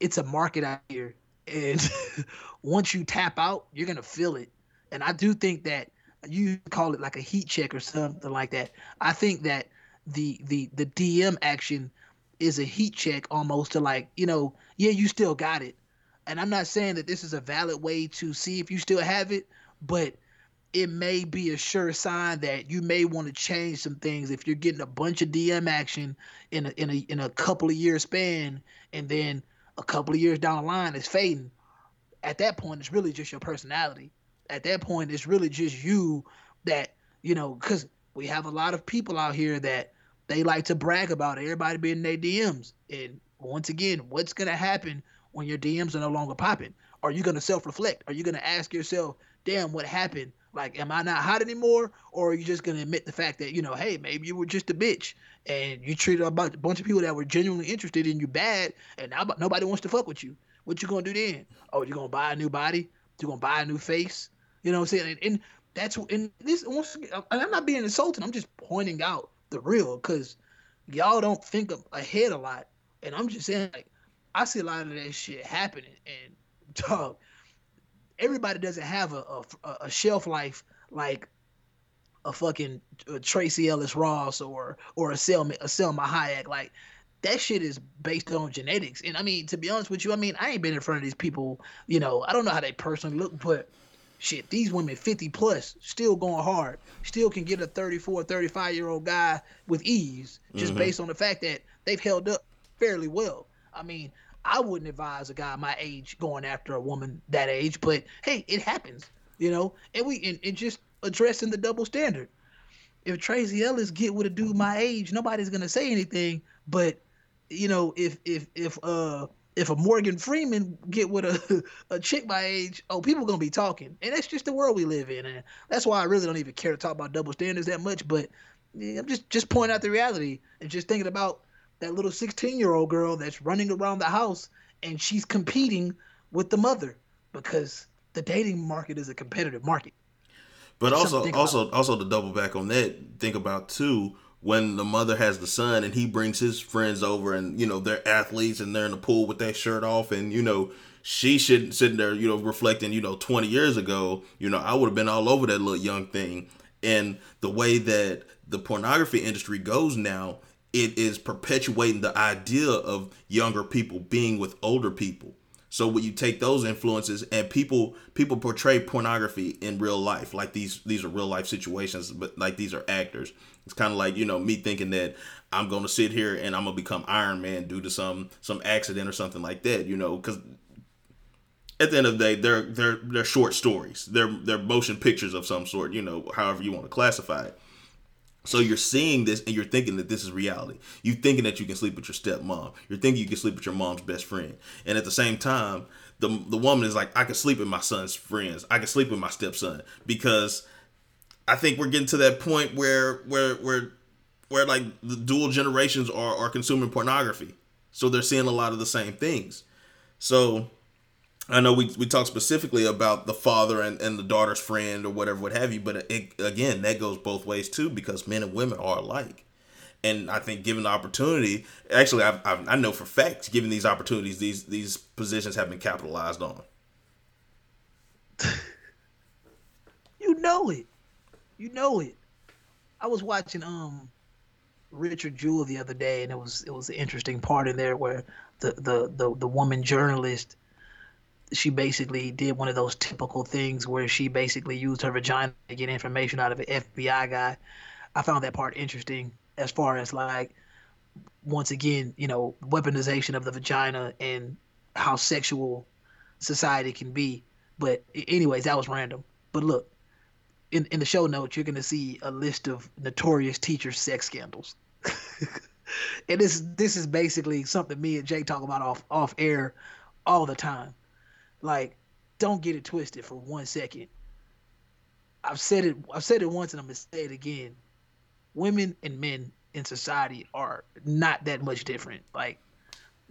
it's a market out here, and once you tap out, you're gonna feel it. And I do think that you call it like a heat check or something like that. I think that the the the DM action is a heat check almost to like you know yeah you still got it and I'm not saying that this is a valid way to see if you still have it, but it may be a sure sign that you may want to change some things if you're getting a bunch of DM action in a in a in a couple of years span, and then a couple of years down the line it's fading. At that point, it's really just your personality. At that point, it's really just you that you know because we have a lot of people out here that they like to brag about everybody being in their DMs. And once again, what's gonna happen when your DMs are no longer popping? Are you gonna self-reflect? Are you gonna ask yourself, "Damn, what happened? Like, am I not hot anymore?" Or are you just gonna admit the fact that you know, hey, maybe you were just a bitch and you treated a bunch, of people that were genuinely interested in you bad, and now nobody wants to fuck with you. What you gonna do then? Oh, you gonna buy a new body? You gonna buy a new face? You know what I'm saying? And, and that's and this once again, and I'm not being insulting. I'm just pointing out the real because y'all don't think ahead a lot, and I'm just saying like I see a lot of that shit happening, and dog, everybody doesn't have a a, a shelf life like a fucking uh, Tracee Ellis Ross or or a Salma a Salma Hayek. Like that shit is based on genetics. And I mean, to be honest with you, I mean, I ain't been in front of these people, you know, I don't know how they personally look, but shit, these women 50 plus, still going hard, still can get a 34, 35 year old guy with ease, just mm-hmm. based on the fact that they've held up fairly well. I mean, I wouldn't advise a guy my age going after a woman that age, but hey, it happens, you know, and we, and, and just addressing the double standard. If Tracee Ellis get with a dude my age, nobody's gonna say anything. But you know, if if if uh if a Morgan Freeman get with a a chick my age, oh, people gonna be talking, and that's just the world we live in, and that's why I really don't even care to talk about double standards that much. But I'm just just pointing out the reality and just thinking about that little 16 year old girl that's running around the house and she's competing with the mother because the dating market is a competitive market. But also, also, about. also to double back on that, think about too when the mother has the son and he brings his friends over and you know they're athletes and they're in the pool with their shirt off and you know she should sitting there you know reflecting you know 20 years ago you know i would have been all over that little young thing and the way that the pornography industry goes now it is perpetuating the idea of younger people being with older people so when you take those influences and people people portray pornography in real life like these these are real life situations but like these are actors it's kind of like you know me thinking that I'm to sit here and I'm gonna become Iron Man due to some some accident or something like that. You know, because at the end of the day, they're they're they're short stories. They're they're motion pictures of some sort. You know, however you want to classify it. So you're seeing this and you're thinking that this is reality. You're thinking that you can sleep with your stepmom. You're thinking you can sleep with your mom's best friend. And at the same time, the the woman is like, I can sleep with my son's friends. I can sleep with my stepson because I think we're getting to that point where where where where like the dual generations are are consuming pornography. So they're seeing a lot of the same things. So I know we, we talked specifically about the father and, and the daughter's friend or whatever, what have you, but it, again, that goes both ways too because men and women are alike. And I think given the opportunity, actually, I, I, I know for facts, given these opportunities, these these positions have been capitalized on. you know it. You know it. I was watching um Richard Jewell the other day, and it was it was an interesting part in there where the the the, the woman journalist she basically did one of those typical things where she basically used her vagina to get information out of an FBI guy. I found that part interesting as far as like once again, you know, weaponization of the vagina and how sexual society can be. But anyways, that was random. But look, in, in the show notes, you're to see a list of notorious teacher sex scandals. and this this is basically something me and Jake talk about off off air all the time. Like, don't get it twisted for one second. I've said it I've said it once and I'm gonna say it again. Women and men in society are not that much different. Like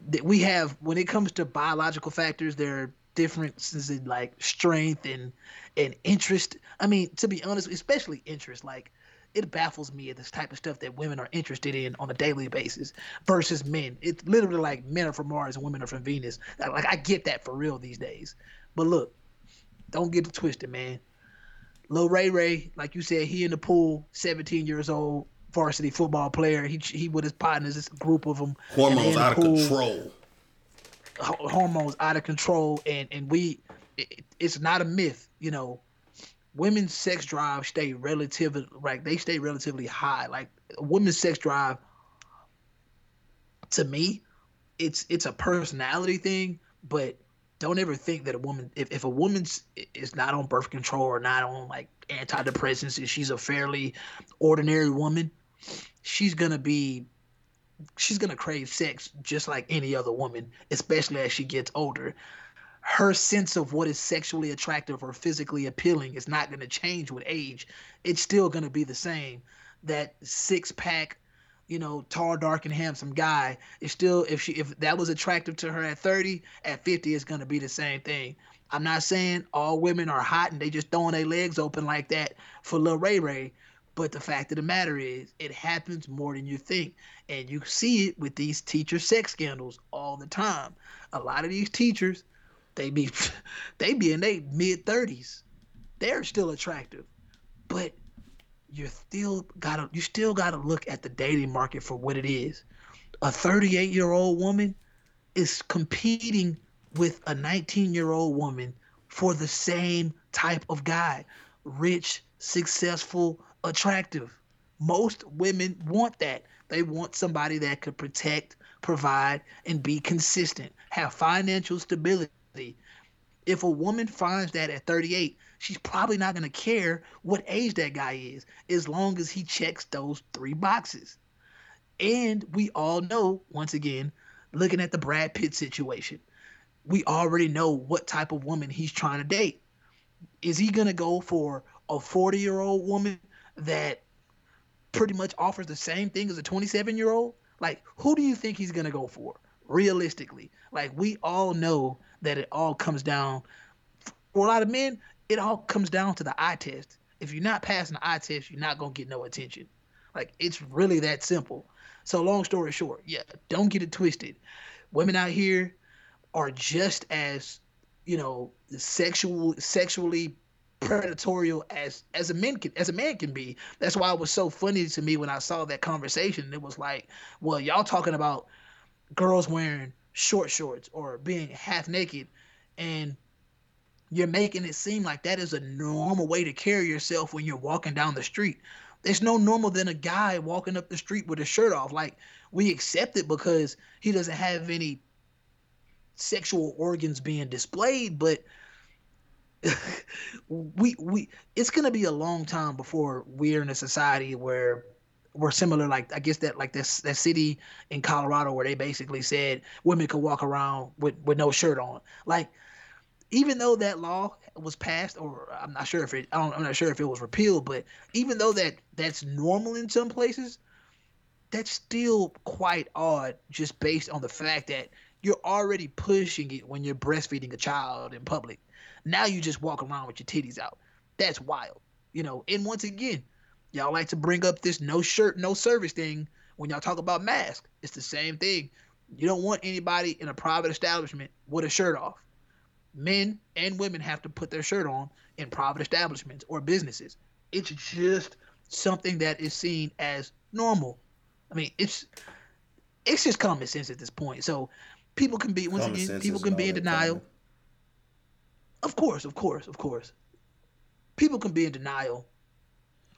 that we have when it comes to biological factors, there are differences in like strength and and interest. I mean, to be honest, especially interest, like it baffles me at this type of stuff that women are interested in on a daily basis versus men. It's literally like men are from Mars and women are from Venus. Like I get that for real these days. But look, don't get it twisted, man. Lil Ray Ray, like you said, he in the pool, 17 years old, varsity football player. He he with his partners, this group of them. Hormones out of control hormones out of control, and and we, it, it's not a myth, you know. Women's sex drive stay relatively like they stay relatively high. Like women's sex drive, to me, it's it's a personality thing, but don't ever think that a woman if, if a woman's is not on birth control or not on like antidepressants and she's a fairly ordinary woman she's gonna be she's gonna crave sex just like any other woman, especially as she gets older. Her sense of what is sexually attractive or physically appealing is not gonna change with age. It's still gonna be the same. That six pack, you know, tall, dark, and handsome guy is still if she if that was attractive to her at 30, at 50 it's gonna be the same thing. I'm not saying all women are hot and they just throwing their legs open like that for Lil Ray Ray. But the fact of the matter is, it happens more than you think. And you see it with these teacher sex scandals all the time. A lot of these teachers, they be they be in their mid 30s. They're still attractive. But you still gotta you still gotta look at the dating market for what it is. a 38 year old woman is competing with a 19 year old woman for the same type of guy rich, successful, attractive. Most women want that. They want somebody that could protect, provide, and be consistent, have financial stability. If a woman finds that at 38, she's probably not going to care what age that guy is as long as he checks those three boxes. And we all know, once again, looking at the Brad Pitt situation, we already know what type of woman he's trying to date. Is he going to go for a 40 year old woman that pretty much offers the same thing as a 27 year old? Like, who do you think he's going to go for? Realistically, like we all know that it all comes down for a lot of men, it all comes down to the eye test. If you're not passing the eye test, you're not gonna get no attention. Like it's really that simple. So long story short, yeah, don't get it twisted. Women out here are just as, you know, sexual sexually predatorial as as a man can as a man can be. That's why it was so funny to me when I saw that conversation. It was like, well, y'all talking about girls wearing short shorts or being half naked and you're making it seem like that is a normal way to carry yourself when you're walking down the street. There's no normal than a guy walking up the street with his shirt off. Like we accept it because he doesn't have any sexual organs being displayed, but we we it's gonna be a long time before we're in a society where we're similar like I guess that like this that city in Colorado where they basically said women could walk around with with no shirt on. Like even though that law was passed, or I'm not sure if it, I am not sure if it was repealed, but even though that that's normal in some places, that's still quite odd, just based on the fact that you're already pushing it when you're breastfeeding a child in public. Now you just walk around with your titties out. That's wild, you know. And once again, y'all like to bring up this no shirt, no service thing when y'all talk about masks. It's the same thing. You don't want anybody in a private establishment with a shirt off men and women have to put their shirt on in private establishments or businesses. It's just something that is seen as normal. I mean, it's it's just common sense at this point. So people can be once common again, people can be in denial. Common. Of course, of course, of course. People can be in denial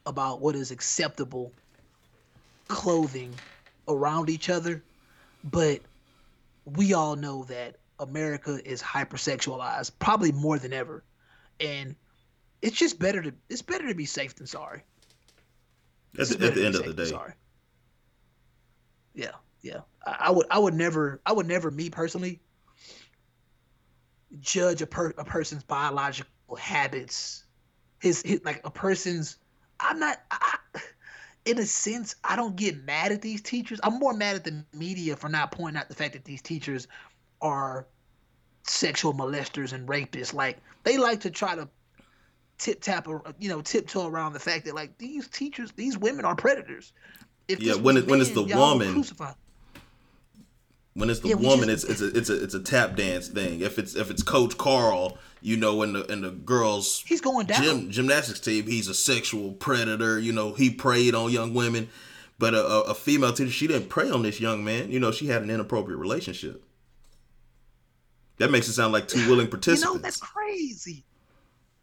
about what is acceptable clothing around each other, but we all know that America is hypersexualized, probably more than ever, and it's just better to it's better to be safe than sorry. At the, at the end of the day, sorry. Yeah, yeah. I, I, would I would never I would never me personally judge a per, a person's biological habits, his, his like a person's. I'm not. I, in a sense, I don't get mad at these teachers. I'm more mad at the media for not pointing out the fact that these teachers are sexual molesters and rapists. Like they like to try to tip tap, you know, tiptoe around the fact that like these teachers, these women are predators. If yeah, when it, when it's the woman, when it's the yeah, woman, just, it's it's a it's a it's a tap dance thing. If it's if it's Coach Carl, you know, and the and the girls, he's going down. Gym, gymnastics team, he's a sexual predator. You know, he preyed on young women. But a, a female teacher, she didn't prey on this young man. You know, she had an inappropriate relationship. That makes it sound like two willing participants. you know, that's crazy.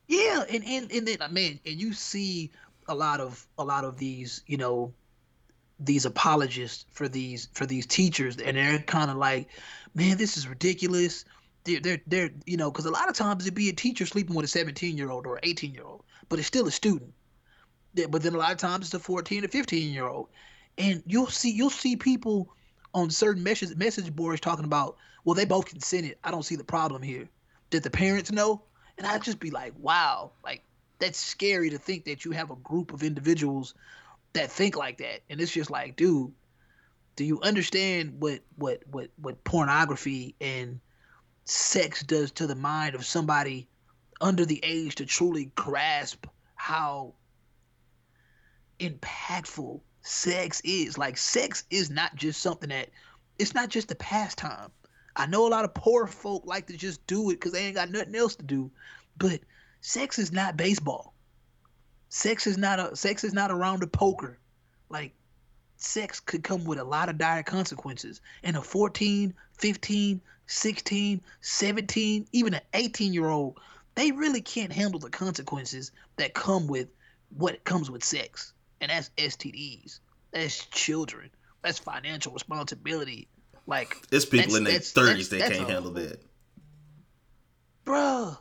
Yeah, and and and then man, and you see a lot of a lot of these, you know, these apologists for these for these teachers, and they're kind of like, man, this is ridiculous. They're they're, they're you know, because a lot of times it'd be a teacher sleeping with a 17 year old or an 18 year old, but it's still a student. But then a lot of times it's a 14 or 15 year old, and you'll see you'll see people on certain message message boards talking about, well, they both consented. I don't see the problem here. Did the parents know? And I'd just be like, wow, like that's scary to think that you have a group of individuals that think like that. And it's just like, dude, do you understand what what what what pornography and sex does to the mind of somebody under the age to truly grasp how impactful sex is. Like sex is not just something that it's not just a pastime. I know a lot of poor folk like to just do it because they ain't got nothing else to do, but sex is not baseball. Sex is not a sex is not a round of poker. Like sex could come with a lot of dire consequences. And a 14, 15, 16, 17, even an 18 year old, they really can't handle the consequences that come with what comes with sex. And that's STDs. That's children. That's financial responsibility. Like It's people in their thirties that can't a- handle that. bruh,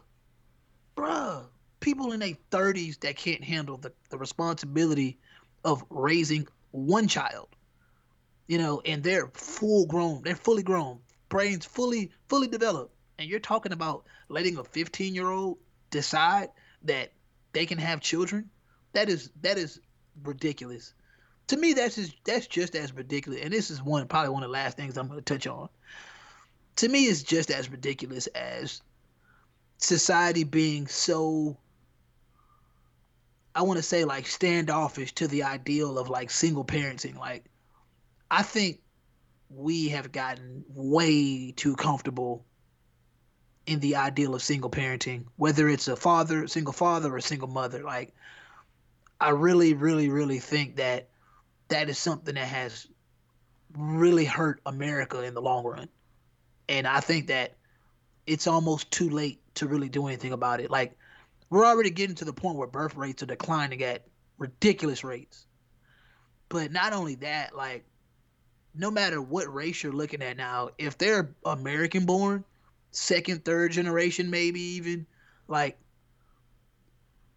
bruh, people in their thirties that can't handle the, the responsibility of raising one child, you know, and they're full grown, they're fully grown, brains fully fully developed, and you're talking about letting a 15 year old decide that they can have children, that is that is ridiculous. To me, that's just that's just as ridiculous, and this is one probably one of the last things I'm going to touch on. To me, it's just as ridiculous as society being so I want to say like standoffish to the ideal of like single parenting. Like I think we have gotten way too comfortable in the ideal of single parenting, whether it's a father, single father or single mother. Like I really really really think that that is something that has really hurt America in the long run. And I think that it's almost too late to really do anything about it. Like we're already getting to the point where birth rates are declining at ridiculous rates. But not only that, like no matter what race you're looking at now, if they're American born, second, third generation maybe even, like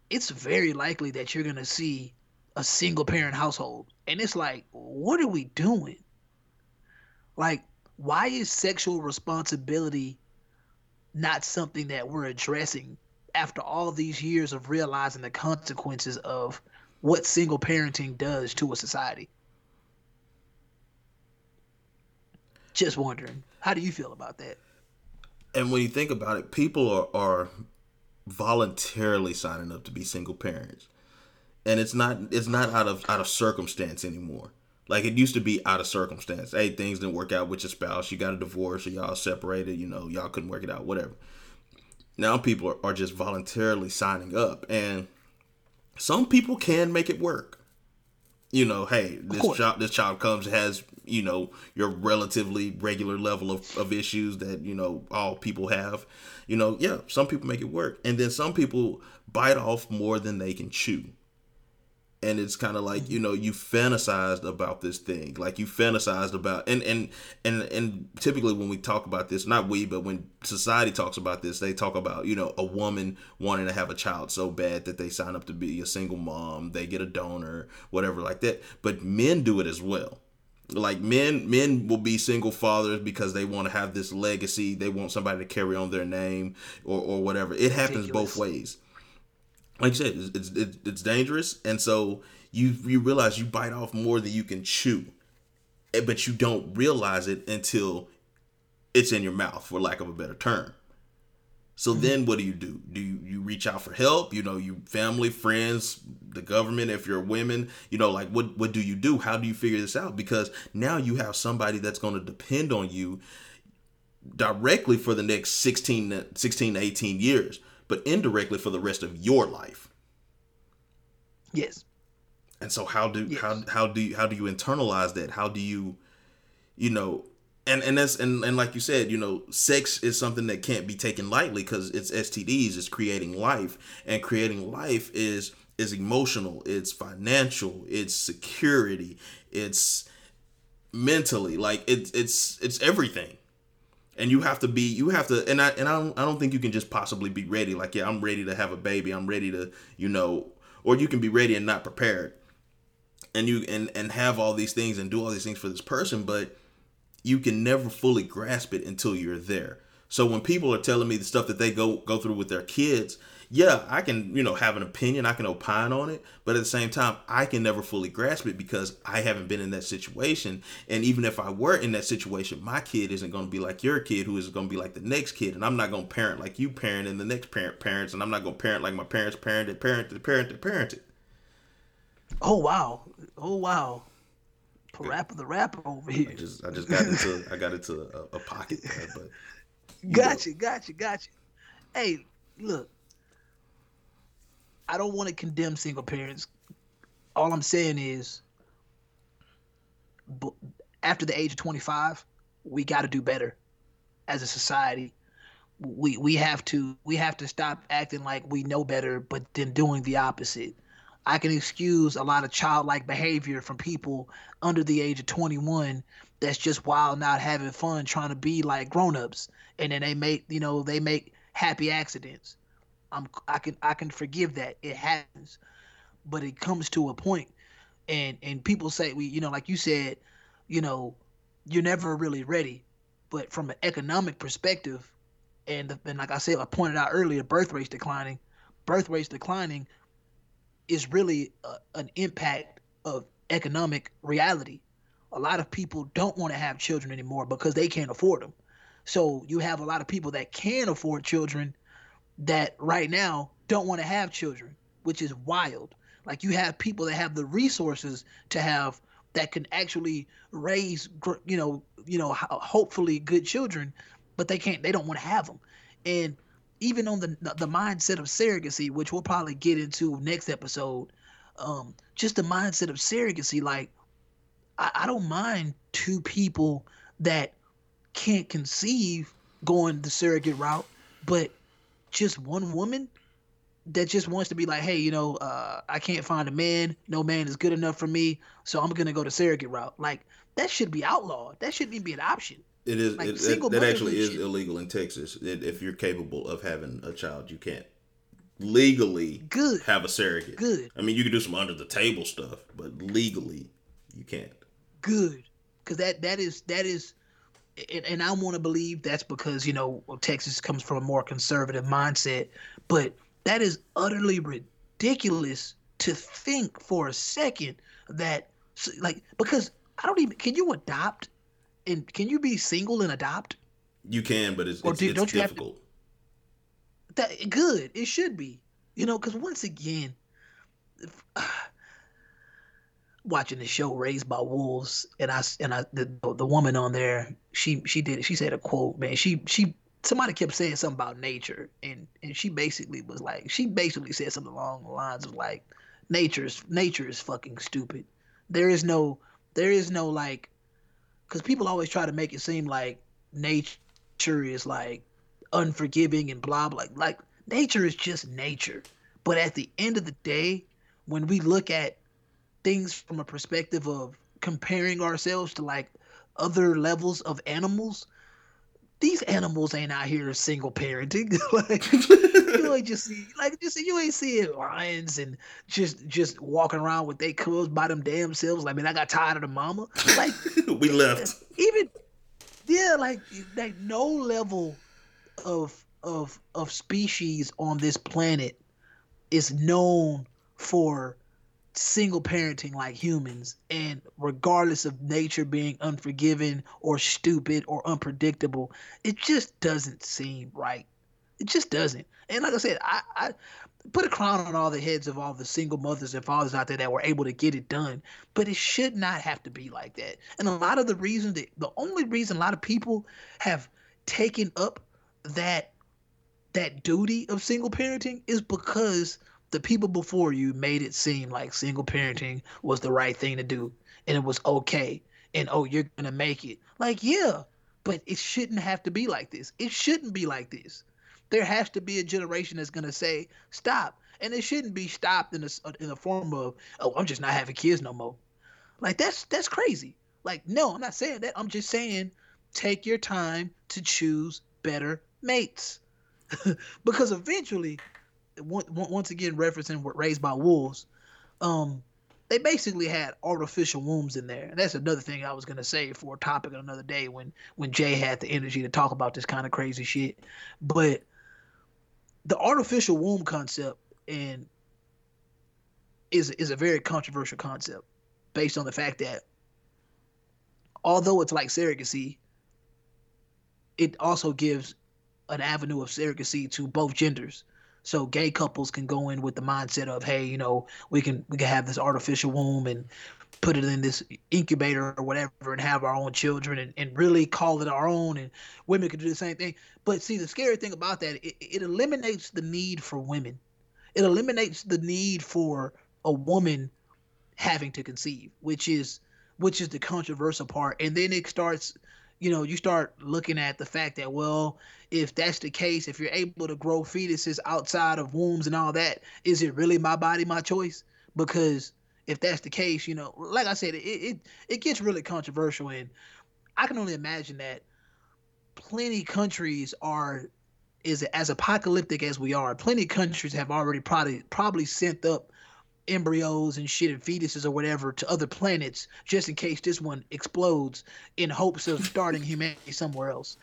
it's very likely that you're going to see a single parent household. And it's like, what are we doing? Like why is sexual responsibility not something that we're addressing after all these years of realizing the consequences of what single parenting does to a society. Just wondering, how do you feel about that? And when you think about it, people are, are voluntarily signing up to be single parents, and it's not it's not out of out of circumstance anymore. Like it used to be out of circumstance. Hey, things didn't work out with your spouse. You got a divorce, or y'all separated. You know, y'all couldn't work it out. Whatever. Now people are, are just voluntarily signing up, and some people can make it work. You know, hey, this child this child comes has you know your relatively regular level of, of issues that you know all people have. You know, yeah, some people make it work, and then some people bite off more than they can chew and it's kind of like you mm-hmm. know you fantasized about this thing. Like you fantasized about and and and and typically when we talk about this not we but when society talks about this they talk about you know a woman wanting to have a child so bad that they sign up to be a single mom they get a donor whatever like that. But men do it as well. Like men men will be single fathers because they want to have this legacy they want somebody to carry on their name or, or whatever. It happens both ways like you said, it's, it's it's dangerous, and so you you realize you bite off more than you can chew, Eh, but you don't realize it until it's in your mouth, for lack of a better term. So then, what do you do? Do you, you reach out for help? You know, you family, friends, the government. If you're women, you know, like what what do you do? How do you figure this out? Because now you have somebody that's going to depend on you directly for the next 16, to- 16 to 18 years, but indirectly for the rest of your life. Yes. And so how do Yes. how how do you how do you internalize that? How do you you know and and that's and, and like you said, you know, sex is something that can't be taken lightly because it's STDs, it's creating life. And creating life is is emotional, it's financial, it's security, it's mentally, like it's it's it's everything and you have to be you have to and i and i don't, I don't think you can just possibly be ready like yeah i'm ready to have a baby i'm ready to you know or you can be ready and not prepared. And you and and have all these things and do all these things for this person but you can never fully grasp it until you're there. So when people are telling me the stuff that they go go through with their kids yeah i can you know have an opinion i can opine on it but at the same time i can never fully grasp it because i haven't been in that situation and even if i were in that situation my kid isn't going to be like your kid who is going to be like the next kid and i'm not going to parent like you parent and the next parent parents and i'm not going to parent like my parents parented parented parented parented Oh wow. Oh wow. Rapper the rapper over I here. just I just got into I got into a, a pocket but Gotcha, gotcha, gotcha. Hey, look. I don't want to condemn single parents. All I'm saying is after the age of 25, we got to do better as a society. We we have to we have to stop acting like we know better, but then doing the opposite. I can excuse a lot of childlike behavior from people under the age of 21 that's just wild, not having fun, trying to be like grown-ups, and then they make you know they make happy accidents. I'm I can I can forgive that it happens, but it comes to a point, and and people say we you know like you said, you know, you're never really ready, but from an economic perspective, and and like I said, I pointed out earlier, birth rates declining, birth rates declining, is really a, an impact of economic reality. A lot of people don't want to have children anymore because they can't afford them. So you have a lot of people that can afford children that right now don't want to have children, which is wild. Like you have people that have the resources to have that can actually raise, you know, you know, hopefully good children, but they can't. They don't want to have them. And even on the the mindset of surrogacy, which we'll probably get into next episode, um, just the mindset of surrogacy. Like, I, I don't mind two people that can't conceive going the surrogate route, but just one woman that just wants to be like, hey, you know, uh, I can't find a man. No man is good enough for me, so I'm gonna go the surrogate route. Like that should be outlawed. That shouldn't even be an option. It is. Like, it, that, that actually is illegal in Texas. It, if you're capable of having a child, you can't legally good have a surrogate. Good. I mean, you can do some under the table stuff, but legally, you can't. Good, because that that is that is and, and I want to believe that's because you know Texas comes from a more conservative mindset, but that is utterly ridiculous to think for a second that like because I don't even can you adopt and can you be single and adopt? You can, but it's, it's, do, it's difficult. To, that good, it should be. You know, because once again, if, uh, watching the show Raised by Wolves, and I and I the the woman on there, she she did she said a quote, man. She she somebody kept saying something about nature, and and she basically was like, she basically said something along the lines of like, nature's nature is fucking stupid. There is no there is no like, because people always try to make it seem like nature is like unforgiving and blah blah. Like nature is just nature. But at the end of the day, when we look at things from a perspective of comparing ourselves to like other levels of animals, these animals ain't out here single parenting. like you ain't just see like just you ain't seeing lions and just just walking around with their cubs by them damn selves. Like, I mean, I got tired of the mama. Like we left. Even yeah, like like no level of of of species on this planet is known for single parenting like humans. And regardless of nature being unforgiving or stupid or unpredictable it just doesn't seem right. It just doesn't. And like i said i, I put a crown on all the heads of all the single mothers and fathers out there that were able to get it done. But it should not have to be like that. And a lot of the reason that the only reason a lot of people have taken up that that duty of single parenting is because the people before you made it seem like single parenting was the right thing to do and it was okay and oh you're gonna make it. Like yeah but it shouldn't have to be like this. It shouldn't be like this. There has to be a generation that's gonna say stop. And it shouldn't be stopped in a, in the form of oh i'm just not having kids no more. Like that's that's crazy. Like no i'm not saying that. I'm just saying take your time to choose better mates. Because eventually once again referencing raised by wolves, um, they basically had artificial wombs in there. And that's another thing I was gonna say for a topic another day when when Jay had the energy to talk about this kind of crazy shit. But the artificial womb concept and is is a very controversial concept based on the fact that although it's like surrogacy, it also gives an avenue of surrogacy to both genders. So gay couples can go in with the mindset of, hey, you know, we can we can have this artificial womb and put it in this incubator or whatever and have our own children and, and really call it our own and women can do the same thing. But see the scary thing about that, it, it eliminates the need for women. It eliminates the need for a woman having to conceive, which is which is the controversial part. And then it starts, you know, you start looking at the fact that, well, if that's the case, if you're able to grow fetuses outside of wombs and all that, is it really my body, my choice? Because if that's the case, you know, like I said, it it, it gets really controversial, and I can only imagine that plenty countries are is as apocalyptic as we are. Plenty countries have already probably probably sent up embryos and shit and fetuses or whatever to other planets just in case this one explodes in hopes of starting humanity somewhere else.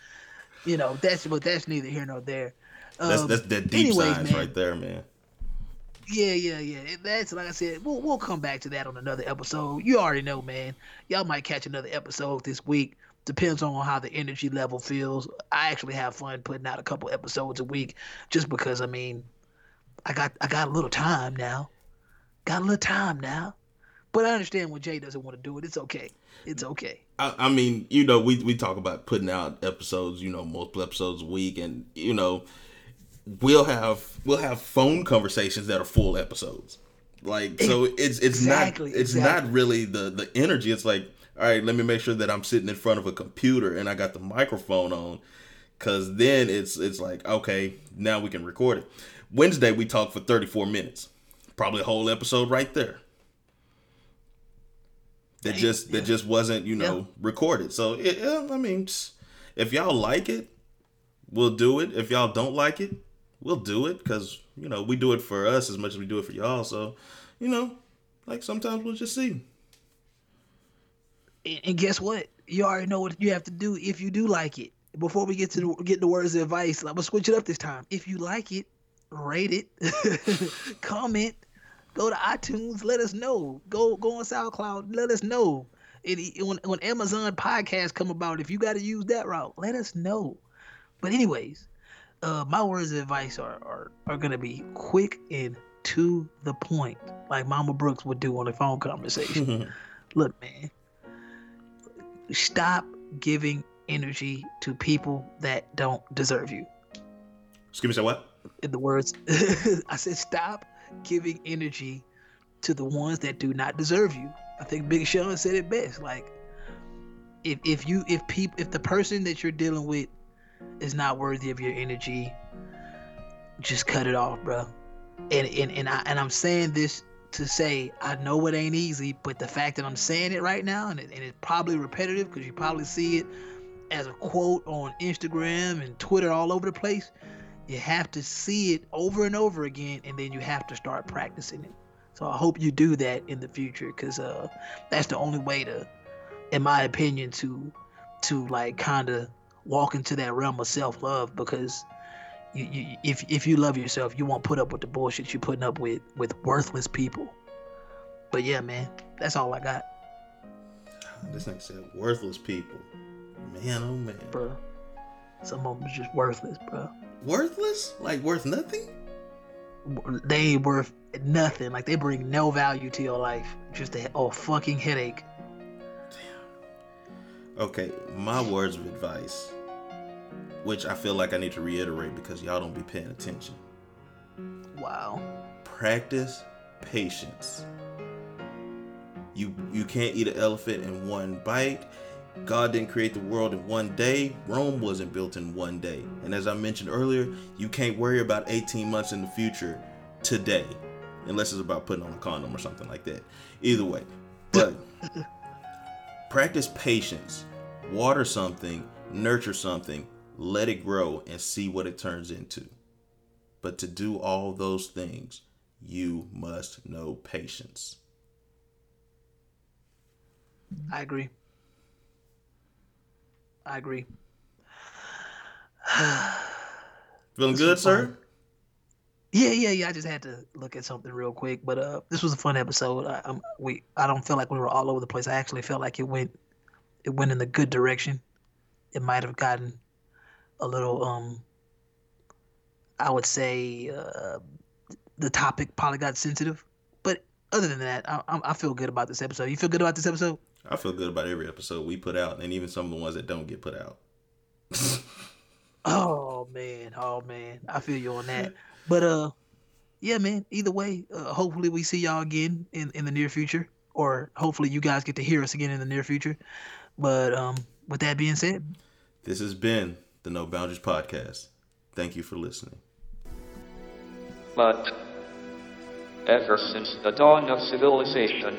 You know, that's but that's neither here nor there. That's that's Um, that deep anyways, science man. right there, man. Yeah, yeah, yeah. That's like I said. We'll we'll come back to that on another episode. You already know, man. Y'all might catch another episode this week. Depends on how the energy level feels. I actually have fun putting out a couple episodes a week, just because I mean, I got I got a little time now. Got a little time now. But I understand when Jay doesn't want to do it. It's okay. It's okay. I, I mean, you know, we we talk about putting out episodes, you know, multiple episodes a week, and you know, we'll have we'll have phone conversations that are full episodes. Like so, it's it's Exactly, not it's exactly. not really the the energy. It's like, all right, let me make sure that I'm sitting in front of a computer and I got the microphone on, because then it's it's like, okay, now we can record it. Wednesday we talked for 34 minutes, probably a whole episode right there. That just that yeah. just wasn't you know Yeah. recorded. So it, I mean, pss, if y'all like it, we'll do it. If y'all don't like it, we'll do it because you know we do it for us as much as we do it for y'all. So you know, like sometimes we'll just see. And, and guess what? You already know what you have to do if you do like it. Before we get to the, get the words of advice, I'm gonna switch it up this time. If you like it, rate it, comment, go to iTunes, let us know. Go go on SoundCloud, let us know. It, when when Amazon podcast come about, if you got to use that route, let us know. But anyways, uh, my words of advice are, are are gonna be quick and to the point, like Mama Brooks would do on a phone conversation. Look, man, stop giving energy to people that don't deserve you. Excuse me, say what? In the words, I said, stop giving energy to the ones that do not deserve you. I think Big Sean said it best. Like, if if you if people if the person that you're dealing with is not worthy of your energy, just cut it off, bro. And and and I and I'm saying this to say I know it ain't easy, but the fact that I'm saying it right now and, it, and it's probably repetitive because you probably see it as a quote on Instagram and Twitter all over the place. You have to see it over and over again, and then you have to start practicing it. So I hope you do that in the future, because uh, that's the only way to, in my opinion, to to like kind of walk into that realm of self love. Because you, you, if if you love yourself, you won't put up with the bullshit you're putting up with with worthless people. But yeah, man, that's all I got, This nigga said worthless people. Man, oh man, bro. Some of them is just worthless, bro. worthless? Like worth nothing? they worth nothing. Like they bring no value to your life. Just a oh fucking headache. Okay, my words of advice, which I feel like I need to reiterate because y'all don't be paying attention. Wow. Practice patience. You you can't eat an elephant in one bite. God didn't create the world in one day. Rome wasn't built in one day. And as I mentioned earlier, you can't worry about 18 months in the future today, unless it's about putting on a condom or something like that. Either way, but practice patience. Water something, nurture something, let it grow, and see what it turns into. But to do all those things, you must know patience. I agree. I agree. Feeling This good, sir? fun. Yeah, yeah, yeah. I just had to look at something real quick, but uh, this was a fun episode. I, I'm, we, I don't feel like we were all over the place. I actually felt like it went, it went in the good direction. It might have gotten a little, um, I would say, uh, the topic probably got sensitive, but other than that, I, I, I feel good about this episode. You feel good about this episode? I feel good about every episode we put out, and even some of the ones that don't get put out. Oh man, oh man, I feel you on that. But uh, yeah, man. Either way, uh, hopefully we see y'all again in in the near future, or hopefully you guys get to hear us again in the near future. But um, with that being said, This has been the No Boundaries Podcast. Thank you for listening. But ever since the dawn of civilization,